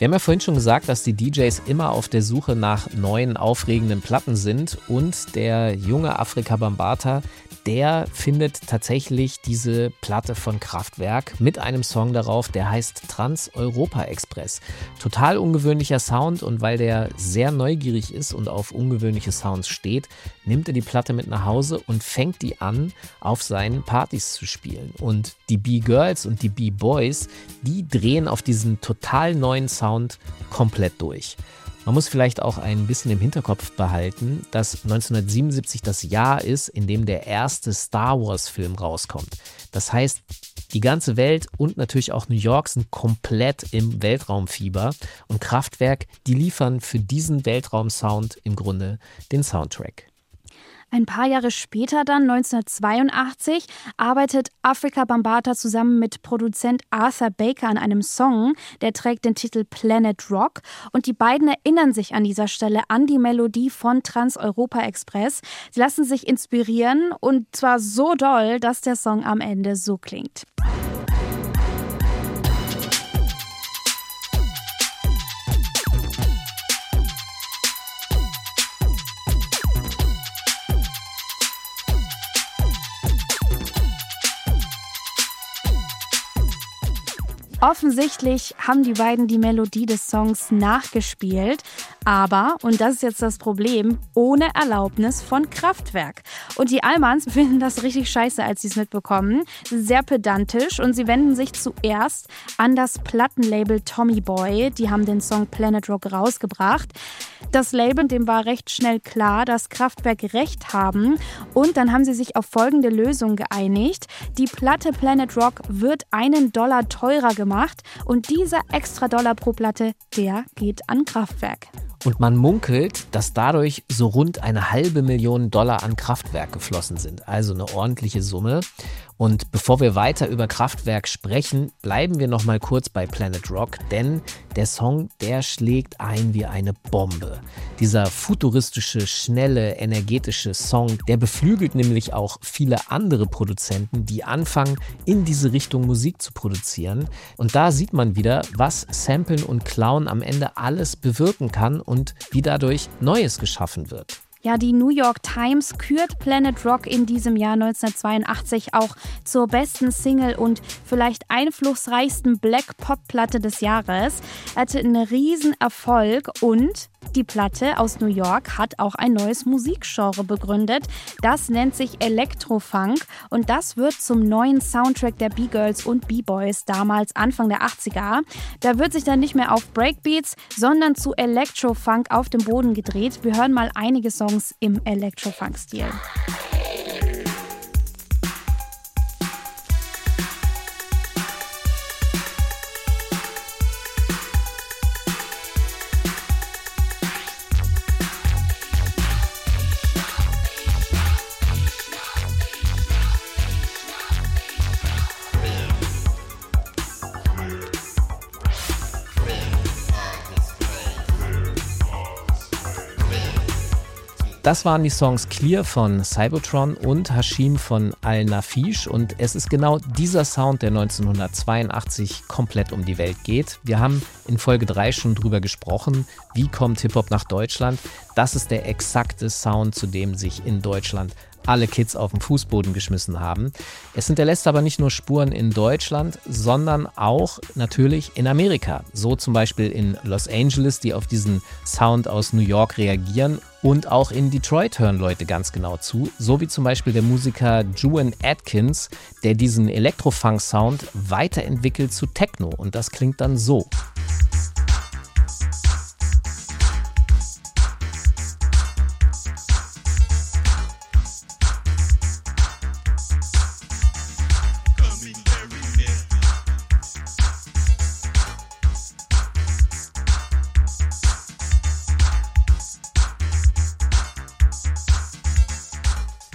Wir haben ja vorhin schon gesagt, dass die DJs immer auf der Suche nach neuen, aufregenden Platten sind und der junge Afrika Bambata, der findet tatsächlich diese Platte von Kraftwerk mit einem Song darauf, der heißt Trans-Europa Express. Total ungewöhnlicher Sound und weil der sehr neugierig ist und auf ungewöhnliche Sounds steht, nimmt er die Platte mit nach Hause und fängt die an, auf seinen Partys zu spielen. Und die B-Girls und die B-Boys, die drehen auf diesen total neuen Sound komplett durch. Man muss vielleicht auch ein bisschen im Hinterkopf behalten, dass 1977 das Jahr ist, in dem der erste Star Wars-Film rauskommt. Das heißt, die ganze Welt und natürlich auch New York sind komplett im Weltraumfieber und Kraftwerk, die liefern für diesen Weltraumsound im Grunde den Soundtrack. Ein paar Jahre später, dann 1982, arbeitet Afrika Bambata zusammen mit Produzent Arthur Baker an einem Song, der trägt den Titel Planet Rock. Und die beiden erinnern sich an dieser Stelle an die Melodie von Trans-Europa Express. Sie lassen sich inspirieren und zwar so doll, dass der Song am Ende so klingt. Offensichtlich haben die beiden die Melodie des Songs nachgespielt, aber, und das ist jetzt das Problem, ohne Erlaubnis von Kraftwerk. Und die Allmanns finden das richtig scheiße, als sie es mitbekommen. Sehr pedantisch und sie wenden sich zuerst an das Plattenlabel Tommy Boy. Die haben den Song Planet Rock rausgebracht. Das Label, dem war recht schnell klar, dass Kraftwerk recht haben. Und dann haben sie sich auf folgende Lösung geeinigt. Die Platte Planet Rock wird einen Dollar teurer gemacht und dieser extra Dollar pro Platte, der geht an Kraftwerk. Und man munkelt, dass dadurch so rund eine halbe Million Dollar an Kraftwerk geflossen sind. Also eine ordentliche Summe. Und bevor wir weiter über Kraftwerk sprechen, bleiben wir noch mal kurz bei Planet Rock, denn der Song, der schlägt ein wie eine Bombe. Dieser futuristische, schnelle, energetische Song, der beflügelt nämlich auch viele andere Produzenten, die anfangen, in diese Richtung Musik zu produzieren. Und da sieht man wieder, was Samplen und Clown am Ende alles bewirken kann und wie dadurch Neues geschaffen wird. Ja, die New York Times kürt Planet Rock in diesem Jahr 1982 auch zur besten Single und vielleicht einflussreichsten Black Pop Platte des Jahres. Hatte einen riesen Erfolg und die Platte aus New York hat auch ein neues Musikgenre begründet. Das nennt sich Electrofunk und das wird zum neuen Soundtrack der B-Girls und B-Boys damals Anfang der 80er. Da wird sich dann nicht mehr auf Breakbeats, sondern zu Electrofunk auf dem Boden gedreht. Wir hören mal einige Songs im Electrofunk-Stil. Das waren die Songs Clear von Cybotron und Hashim von Al-Nafish und es ist genau dieser Sound, der 1982 komplett um die Welt geht. Wir haben in Folge 3 schon drüber gesprochen, wie kommt Hip-Hop nach Deutschland. Das ist der exakte Sound, zu dem sich in Deutschland alle Kids auf den Fußboden geschmissen haben. Es hinterlässt aber nicht nur Spuren in Deutschland, sondern auch natürlich in Amerika. So zum Beispiel in Los Angeles, die auf diesen Sound aus New York reagieren. Und auch in Detroit hören Leute ganz genau zu. So wie zum Beispiel der Musiker Juan Atkins, der diesen Elektrofunk-Sound weiterentwickelt zu Techno. Und das klingt dann so.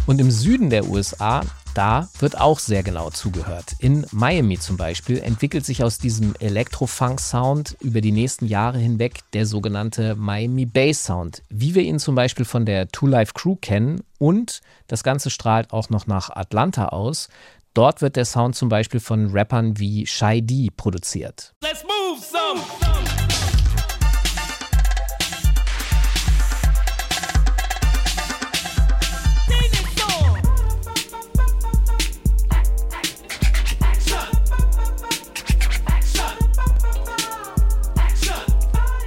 Und im Süden der USA, da wird auch sehr genau zugehört. In Miami zum Beispiel entwickelt sich aus diesem Electro-Funk-Sound über die nächsten Jahre hinweg der sogenannte Miami Bass Sound, wie wir ihn zum Beispiel von der Two Life Crew kennen. Und das Ganze strahlt auch noch nach Atlanta aus. Dort wird der Sound zum Beispiel von Rappern wie Shy D produziert. Let's move some.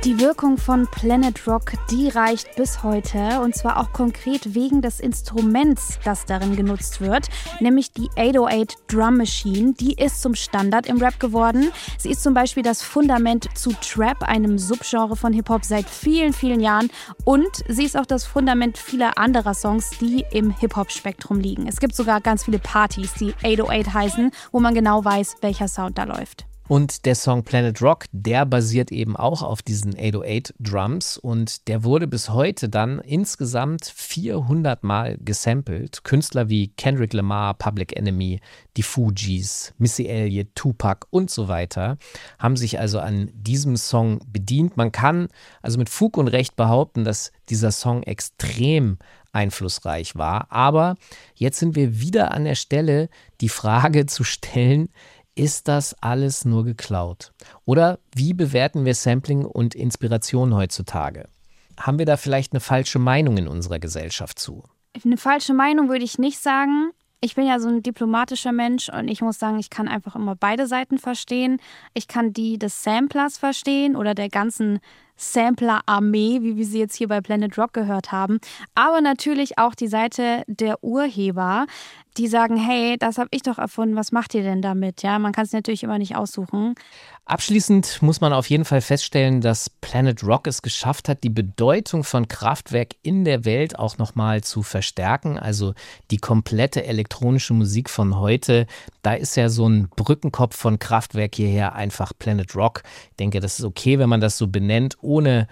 Die Wirkung von Planet Rock, die reicht bis heute und zwar auch konkret wegen des Instruments, das darin genutzt wird, nämlich die 808 Drum Machine. Die ist zum Standard im Rap geworden. Sie ist zum Beispiel das Fundament zu Trap, einem Subgenre von Hip-Hop seit vielen, vielen Jahren und sie ist auch das Fundament vieler anderer Songs, die im Hip-Hop-Spektrum liegen. Es gibt sogar ganz viele Partys, die 808 heißen, wo man genau weiß, welcher Sound da läuft. Und der Song Planet Rock, der basiert eben auch auf diesen 808 Drums und der wurde bis heute dann insgesamt 400 Mal gesampelt. Künstler wie Kendrick Lamar, Public Enemy, die Fugees, Missy Elliott, Tupac und so weiter haben sich also an diesem Song bedient. Man kann also mit Fug und Recht behaupten, dass dieser Song extrem einflussreich war. Aber jetzt sind wir wieder an der Stelle, die Frage zu stellen, ist das alles nur geklaut? Oder wie bewerten wir Sampling und Inspiration heutzutage? Haben wir da vielleicht eine falsche Meinung in unserer Gesellschaft zu? Eine falsche Meinung würde ich nicht sagen. Ich bin ja so ein diplomatischer Mensch und ich muss sagen, ich kann einfach immer beide Seiten verstehen. Ich kann die des Samplers verstehen oder der ganzen Sampler-Armee, wie wir sie jetzt hier bei Planet Rock gehört haben, aber natürlich auch die Seite der Urheber, die sagen, hey, das habe ich doch erfunden, was macht ihr denn damit? Ja, man kann es natürlich immer nicht aussuchen. Abschließend muss man auf jeden Fall feststellen, dass Planet Rock es geschafft hat, die Bedeutung von Kraftwerk in der Welt auch nochmal zu verstärken. Also die komplette elektronische Musik von heute, da ist ja so ein Brückenkopf von Kraftwerk hierher einfach Planet Rock. Ich denke, das ist okay, wenn man das so benennt, ohne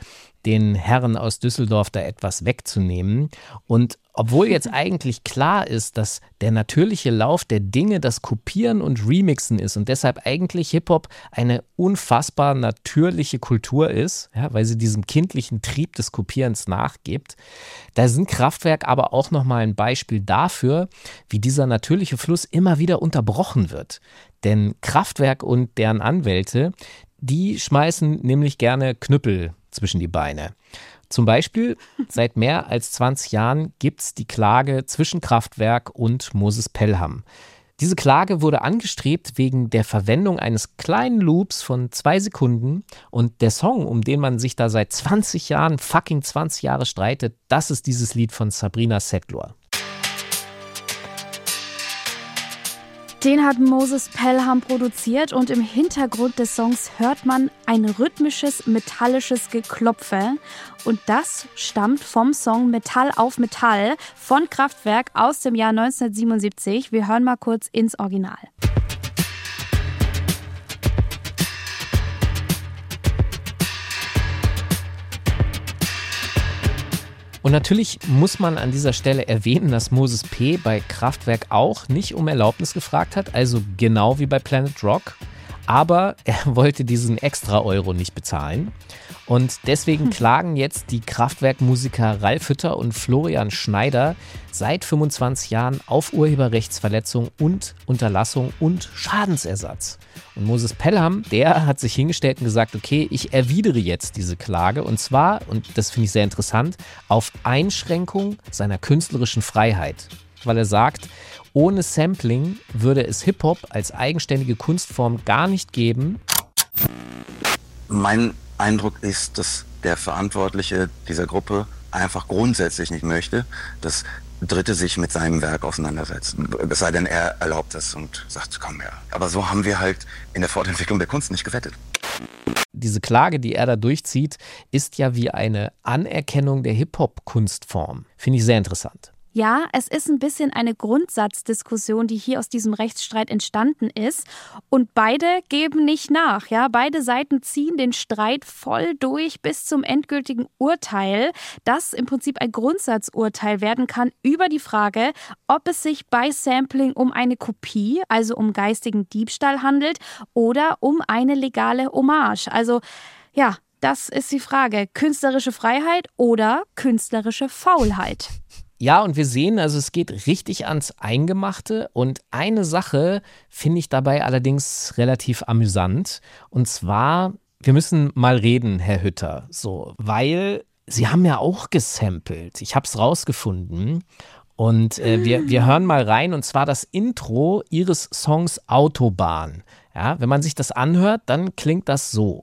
den Herren aus Düsseldorf da etwas wegzunehmen. Und obwohl jetzt eigentlich klar ist, dass der natürliche Lauf der Dinge das Kopieren und Remixen ist und deshalb eigentlich Hip-Hop eine unfassbar natürliche Kultur ist, ja, weil sie diesem kindlichen Trieb des Kopierens nachgibt, da sind Kraftwerk aber auch nochmal ein Beispiel dafür, wie dieser natürliche Fluss immer wieder unterbrochen wird. Denn Kraftwerk und deren Anwälte, die schmeißen nämlich gerne Knüppel zwischen die Beine. Zum Beispiel, seit mehr als 20 Jahren gibt es die Klage zwischen Kraftwerk und Moses Pelham. Diese Klage wurde angestrebt wegen der Verwendung eines kleinen Loops von zwei Sekunden und der Song, um den man sich da seit 20 Jahren, fucking 20 Jahre streitet, das ist dieses Lied von Sabrina Setlur. Den hat Moses Pelham produziert und im Hintergrund des Songs hört man ein rhythmisches, metallisches Geklopfe. Und das stammt vom Song Metall auf Metall von Kraftwerk aus dem Jahr 1977. Wir hören mal kurz ins Original. Und natürlich muss man an dieser Stelle erwähnen, dass Moses P. bei Kraftwerk auch nicht um Erlaubnis gefragt hat, also genau wie bei Planet Rock. Aber er wollte diesen extra Euro nicht bezahlen. Und deswegen hm. klagen jetzt die Kraftwerkmusiker Ralf Hütter und Florian Schneider seit 25 Jahren auf Urheberrechtsverletzung und Unterlassung und Schadensersatz. Und Moses Pelham, der hat sich hingestellt und gesagt, okay, ich erwidere jetzt diese Klage und zwar, und das finde ich sehr interessant, auf Einschränkung seiner künstlerischen Freiheit. Weil er sagt, ohne Sampling würde es Hip-Hop als eigenständige Kunstform gar nicht geben. Mein Eindruck ist, dass der Verantwortliche dieser Gruppe einfach grundsätzlich nicht möchte, dass Dritte sich mit seinem Werk auseinandersetzen. Es sei denn, er erlaubt es und sagt, komm her. Aber so haben wir halt in der Fortentwicklung der Kunst nicht gewettet. Diese Klage, die er da durchzieht, ist ja wie eine Anerkennung der Hip-Hop-Kunstform. Finde ich sehr interessant. Ja, es ist ein bisschen eine Grundsatzdiskussion, die hier aus diesem Rechtsstreit entstanden ist. Und beide geben nicht nach. Ja, beide Seiten ziehen den Streit voll durch bis zum endgültigen Urteil, das im Prinzip ein Grundsatzurteil werden kann über die Frage, ob es sich bei Sampling um eine Kopie, also um geistigen Diebstahl handelt oder um eine legale Hommage. Also, ja, das ist die Frage. Künstlerische Freiheit oder künstlerische Faulheit. Ja, und wir sehen, also es geht richtig ans Eingemachte. Und eine Sache finde ich dabei allerdings relativ amüsant. Und zwar, wir müssen mal reden, Herr Hütter, so, weil Sie haben ja auch gesampelt. Ich habe es rausgefunden. Und äh, wir, wir hören mal rein, und zwar das Intro Ihres Songs Autobahn. Ja, wenn man sich das anhört, dann klingt das so.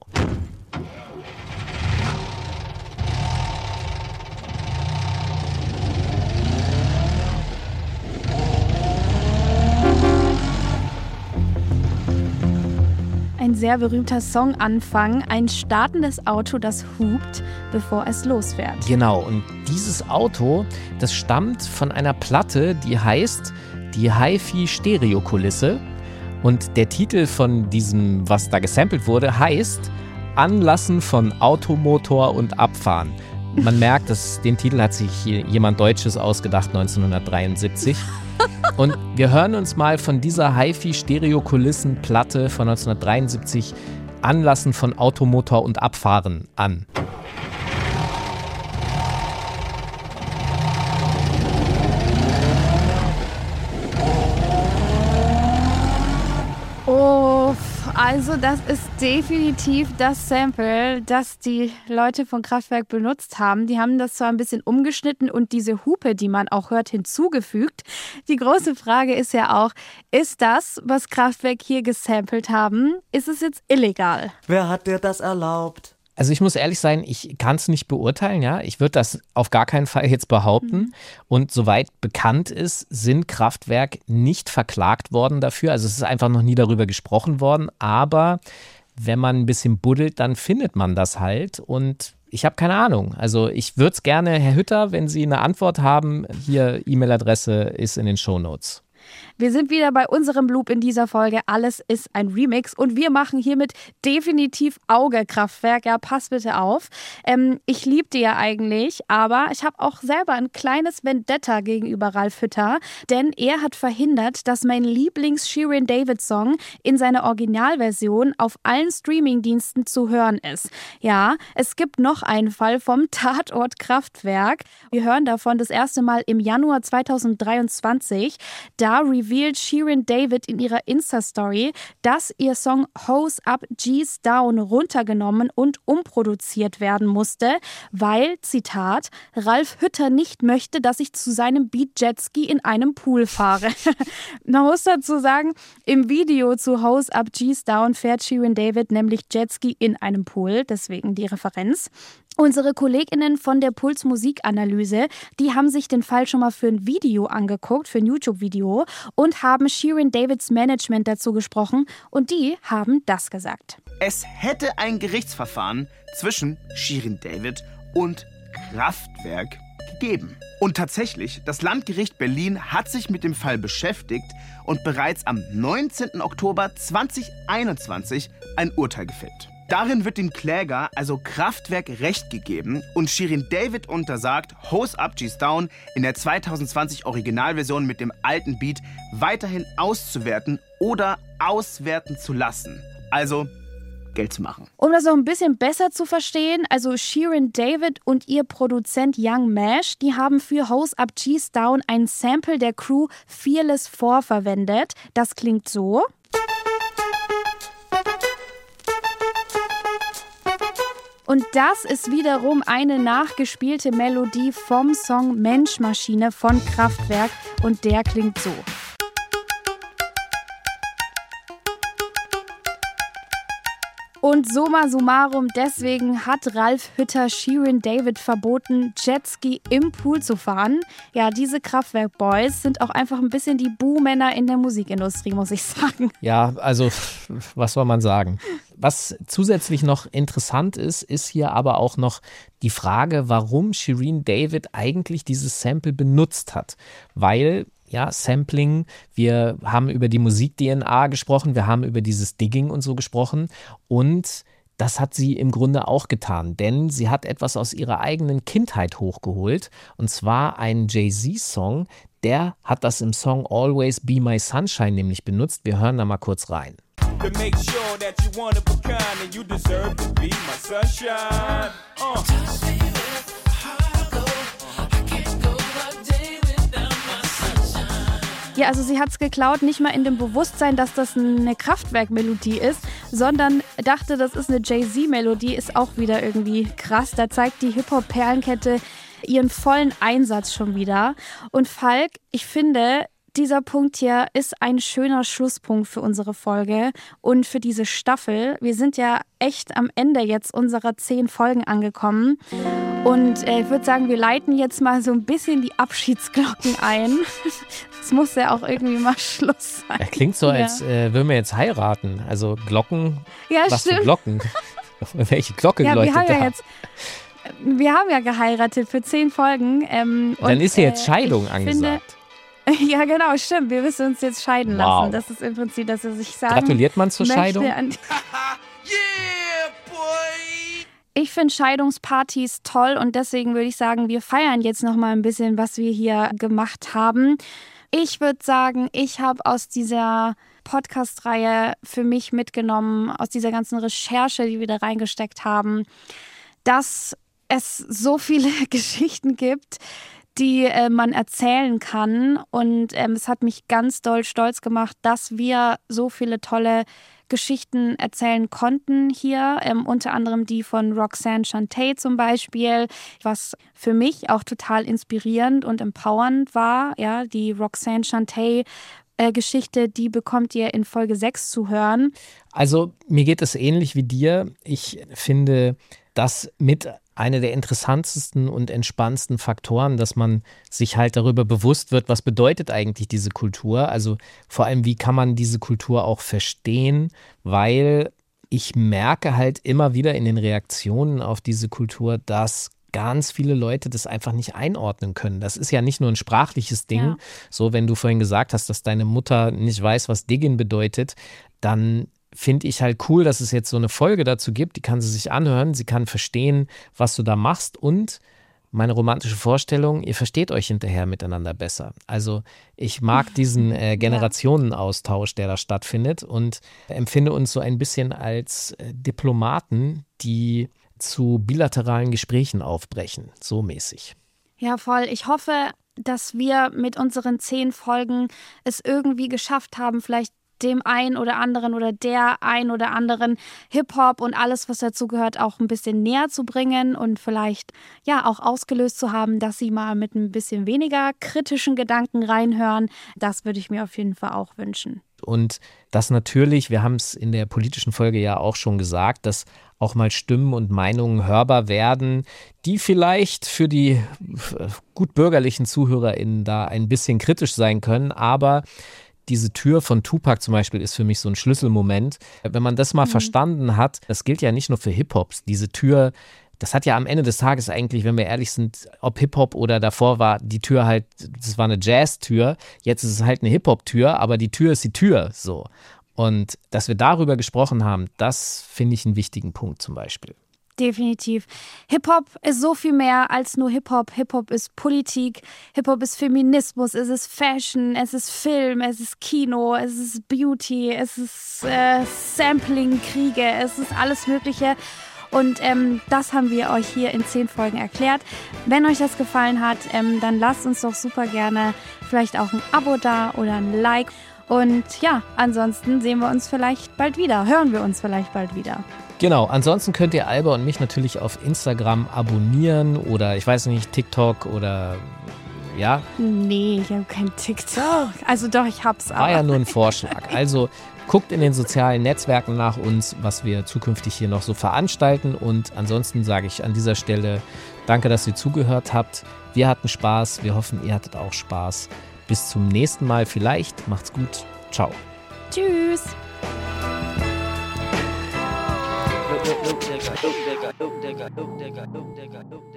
Sehr berühmter Songanfang, ein startendes Auto, das hupt, bevor es losfährt. Genau, und dieses Auto, das stammt von einer Platte, die heißt die HiFi Stereo Kulisse. Und der Titel von diesem, was da gesampelt wurde, heißt Anlassen von Automotor und Abfahren. Man merkt, dass den Titel hat sich jemand Deutsches ausgedacht 1973. Und wir hören uns mal von dieser HiFi-Stereo-Kulissen-Platte von 1973 Anlassen von Automotor und Abfahren an. Also das ist definitiv das Sample, das die Leute von Kraftwerk benutzt haben. Die haben das zwar ein bisschen umgeschnitten und diese Hupe, die man auch hört, hinzugefügt. Die große Frage ist ja auch, ist das, was Kraftwerk hier gesampelt haben, ist es jetzt illegal? Wer hat dir das erlaubt? Also ich muss ehrlich sein, ich kann es nicht beurteilen, ja. Ich würde das auf gar keinen Fall jetzt behaupten. Mhm. Und soweit bekannt ist, sind Kraftwerk nicht verklagt worden dafür. Also es ist einfach noch nie darüber gesprochen worden. Aber wenn man ein bisschen buddelt, dann findet man das halt. Und ich habe keine Ahnung. Also ich würde es gerne, Herr Hütter, wenn Sie eine Antwort haben, hier E-Mail-Adresse ist in den Show Notes. Wir sind wieder bei unserem Loop in dieser Folge. Alles ist ein Remix und wir machen hiermit definitiv Augekraftwerk. Ja, pass bitte auf. Ähm, ich liebte ja eigentlich, aber ich habe auch selber ein kleines Vendetta gegenüber Ralf Hütter, denn er hat verhindert, dass mein Lieblings-Shirin David-Song in seiner Originalversion auf allen Streamingdiensten zu hören ist. Ja, es gibt noch einen Fall vom Tatort Kraftwerk. Wir hören davon das erste Mal im Januar 2023. Da revealed Shirin David in ihrer Insta-Story, dass ihr Song Hose Up, G's Down runtergenommen und umproduziert werden musste, weil, Zitat, Ralf Hütter nicht möchte, dass ich zu seinem Beat Jetski in einem Pool fahre. Man muss dazu sagen, im Video zu Hose Up, G's Down fährt Shirin David nämlich Jetski in einem Pool, deswegen die Referenz. Unsere KollegInnen von der Puls Musikanalyse, die haben sich den Fall schon mal für ein Video angeguckt, für ein YouTube-Video und haben Shirin Davids Management dazu gesprochen und die haben das gesagt. Es hätte ein Gerichtsverfahren zwischen Shirin David und Kraftwerk gegeben. Und tatsächlich, das Landgericht Berlin hat sich mit dem Fall beschäftigt und bereits am 19. Oktober 2021 ein Urteil gefällt. Darin wird dem Kläger, also Kraftwerk, Recht gegeben und Shirin David untersagt, Hose Up G's Down in der 2020 Originalversion mit dem alten Beat weiterhin auszuwerten oder auswerten zu lassen. Also Geld zu machen. Um das noch ein bisschen besser zu verstehen, also Shirin David und ihr Produzent Young Mash, die haben für Hose Up G's Down ein Sample der Crew Fearless 4 verwendet. Das klingt so. Und das ist wiederum eine nachgespielte Melodie vom Song Menschmaschine von Kraftwerk und der klingt so. Und summa summarum, deswegen hat Ralf Hütter Shirin David verboten, Jetski im Pool zu fahren. Ja, diese Kraftwerk-Boys sind auch einfach ein bisschen die Buhmänner in der Musikindustrie, muss ich sagen. Ja, also was soll man sagen? Was zusätzlich noch interessant ist, ist hier aber auch noch die Frage, warum Shirin David eigentlich dieses Sample benutzt hat. Weil ja, Sampling. Wir haben über die Musik-DNA gesprochen, wir haben über dieses Digging und so gesprochen. Und das hat sie im Grunde auch getan, denn sie hat etwas aus ihrer eigenen Kindheit hochgeholt. Und zwar einen Jay-Z-Song. Der hat das im Song Always Be My Sunshine nämlich benutzt. Wir hören da mal kurz rein. To make sure that you one of a kind and you deserve to be my sunshine. Uh. Ja, also sie hat es geklaut, nicht mal in dem Bewusstsein, dass das eine Kraftwerk-Melodie ist, sondern dachte, das ist eine Jay-Z-Melodie, ist auch wieder irgendwie krass. Da zeigt die Hip-Hop-Perlenkette ihren vollen Einsatz schon wieder. Und Falk, ich finde, dieser Punkt hier ist ein schöner Schlusspunkt für unsere Folge und für diese Staffel. Wir sind ja echt am Ende jetzt unserer zehn Folgen angekommen. Und äh, ich würde sagen, wir leiten jetzt mal so ein bisschen die Abschiedsglocken ein. Es muss ja auch irgendwie mal Schluss sein. Er klingt so, ja. als äh, würden wir jetzt heiraten. Also Glocken. Ja, was stimmt. für Glocken? Welche Glocke ja, läutet wir haben da? ja jetzt wir haben ja geheiratet für zehn Folgen. Ähm, Dann und, ist ja jetzt äh, Scheidung ich angesagt. Finde, Ja, genau, stimmt. Wir müssen uns jetzt scheiden Wow. lassen. Das ist im Prinzip, dass er sich sagen Gratuliert man zur Scheidung? An ich finde Scheidungspartys toll und deswegen würde ich sagen, wir feiern jetzt noch mal ein bisschen, was wir hier gemacht haben. Ich würde sagen, ich habe aus dieser Podcast-Reihe für mich mitgenommen, aus dieser ganzen Recherche, die wir da reingesteckt haben, dass es so viele Geschichten gibt, die äh, man erzählen kann. Und ähm, es hat mich ganz doll stolz gemacht, dass wir so viele tolle Geschichten erzählen konnten hier, ähm, unter anderem die von Roxanne Shantay zum Beispiel, was für mich auch total inspirierend und empowernd war. Ja, die Roxanne Shantay äh, Geschichte, die bekommt ihr in Folge 6 zu hören. Also mir geht es ähnlich wie dir. Ich finde das mit einer der interessantesten und entspannendsten Faktoren, dass man sich halt darüber bewusst wird, was bedeutet eigentlich diese Kultur. Also vor allem, wie kann man diese Kultur auch verstehen, weil ich merke halt immer wieder in den Reaktionen auf diese Kultur, dass ganz viele Leute das einfach nicht einordnen können. Das ist ja nicht nur ein sprachliches Ding. Ja. So, wenn du vorhin gesagt hast, dass deine Mutter nicht weiß, was Diggin bedeutet, dann finde ich halt cool, dass es jetzt so eine Folge dazu gibt. Die kann sie sich anhören, sie kann verstehen, was du da machst und meine romantische Vorstellung, ihr versteht euch hinterher miteinander besser. Also ich mag diesen äh, Generationenaustausch, der da stattfindet und empfinde uns so ein bisschen als äh, Diplomaten, die zu bilateralen Gesprächen aufbrechen, so mäßig. Ja, voll. Ich hoffe, dass wir mit unseren zehn Folgen es irgendwie geschafft haben, vielleicht dem einen oder anderen oder der ein oder anderen Hip-Hop und alles, was dazu gehört, auch ein bisschen näher zu bringen und vielleicht ja auch ausgelöst zu haben, dass sie mal mit ein bisschen weniger kritischen Gedanken reinhören. Das würde ich mir auf jeden Fall auch wünschen. Und das natürlich, wir haben es in der politischen Folge ja auch schon gesagt, dass auch mal Stimmen und Meinungen hörbar werden, die vielleicht für die äh, gut bürgerlichen ZuhörerInnen da ein bisschen kritisch sein können, aber diese Tür von Tupac zum Beispiel ist für mich so ein Schlüsselmoment. Wenn man das mal Mhm. verstanden hat, das gilt ja nicht nur für Hip-Hops, diese Tür, das hat ja am Ende des Tages eigentlich, wenn wir ehrlich sind, ob Hip-Hop oder davor war die Tür halt, das war eine Jazz-Tür, jetzt ist es halt eine Hip-Hop-Tür, aber die Tür ist die Tür, so. Und dass wir darüber gesprochen haben, das finde ich einen wichtigen Punkt zum Beispiel. Definitiv. Hip-Hop ist so viel mehr als nur Hip-Hop. Hip-Hop ist Politik, Hip-Hop ist Feminismus, es ist Fashion, es ist Film, es ist Kino, es ist Beauty, es ist äh, Sampling, Kriege, es ist alles Mögliche. Und ähm, das haben wir euch hier in zehn Folgen erklärt. Wenn euch das gefallen hat, ähm, dann lasst uns doch super gerne vielleicht auch ein Abo da oder ein Like. Und ja, ansonsten sehen wir uns vielleicht bald wieder, hören wir uns vielleicht bald wieder. Genau, ansonsten könnt ihr Alba und mich natürlich auf Instagram abonnieren oder ich weiß nicht, TikTok oder ja, Nee, ich habe kein TikTok. Also doch, ich hab's aber. war ja nur ein Vorschlag. Also guckt in den sozialen Netzwerken nach uns, was wir zukünftig hier noch so veranstalten und ansonsten sage ich an dieser Stelle danke, dass ihr zugehört habt. Wir hatten Spaß, wir hoffen, ihr hattet auch Spaß. Bis zum nächsten Mal vielleicht. Macht's gut. Ciao. Tschüss. digger, hoop digger, hoop digger, hoop digger, hoop digger, hoop digger.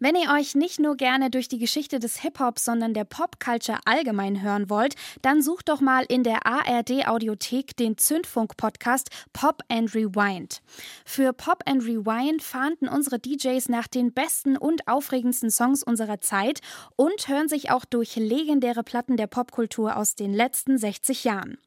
Wenn ihr euch nicht nur gerne durch die Geschichte des Hip-Hop, sondern der Pop-Culture allgemein hören wollt, dann sucht doch mal in der ARD-Audiothek den Zündfunk-Podcast Pop and Rewind. Für Pop and Rewind fahnden unsere DJs nach den besten und aufregendsten Songs unserer Zeit und hören sich auch durch legendäre Platten der Popkultur aus den letzten 60 Jahren.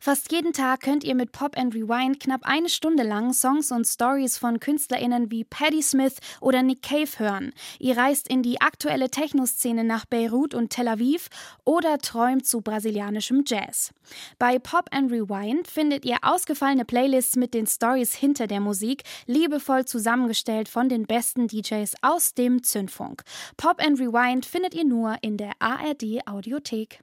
Fast jeden Tag könnt ihr mit Pop and Rewind knapp eine Stunde lang Songs und Stories von KünstlerInnen wie Patti Smith oder Nick Cave hören. Ihr reist in die aktuelle Techno-Szene nach Beirut und Tel Aviv oder träumt zu brasilianischem Jazz. Bei Pop and Rewind findet ihr ausgefallene Playlists mit den Stories hinter der Musik, liebevoll zusammengestellt von den besten DJs aus dem Zündfunk. Pop and Rewind findet ihr nur in der ARD Audiothek.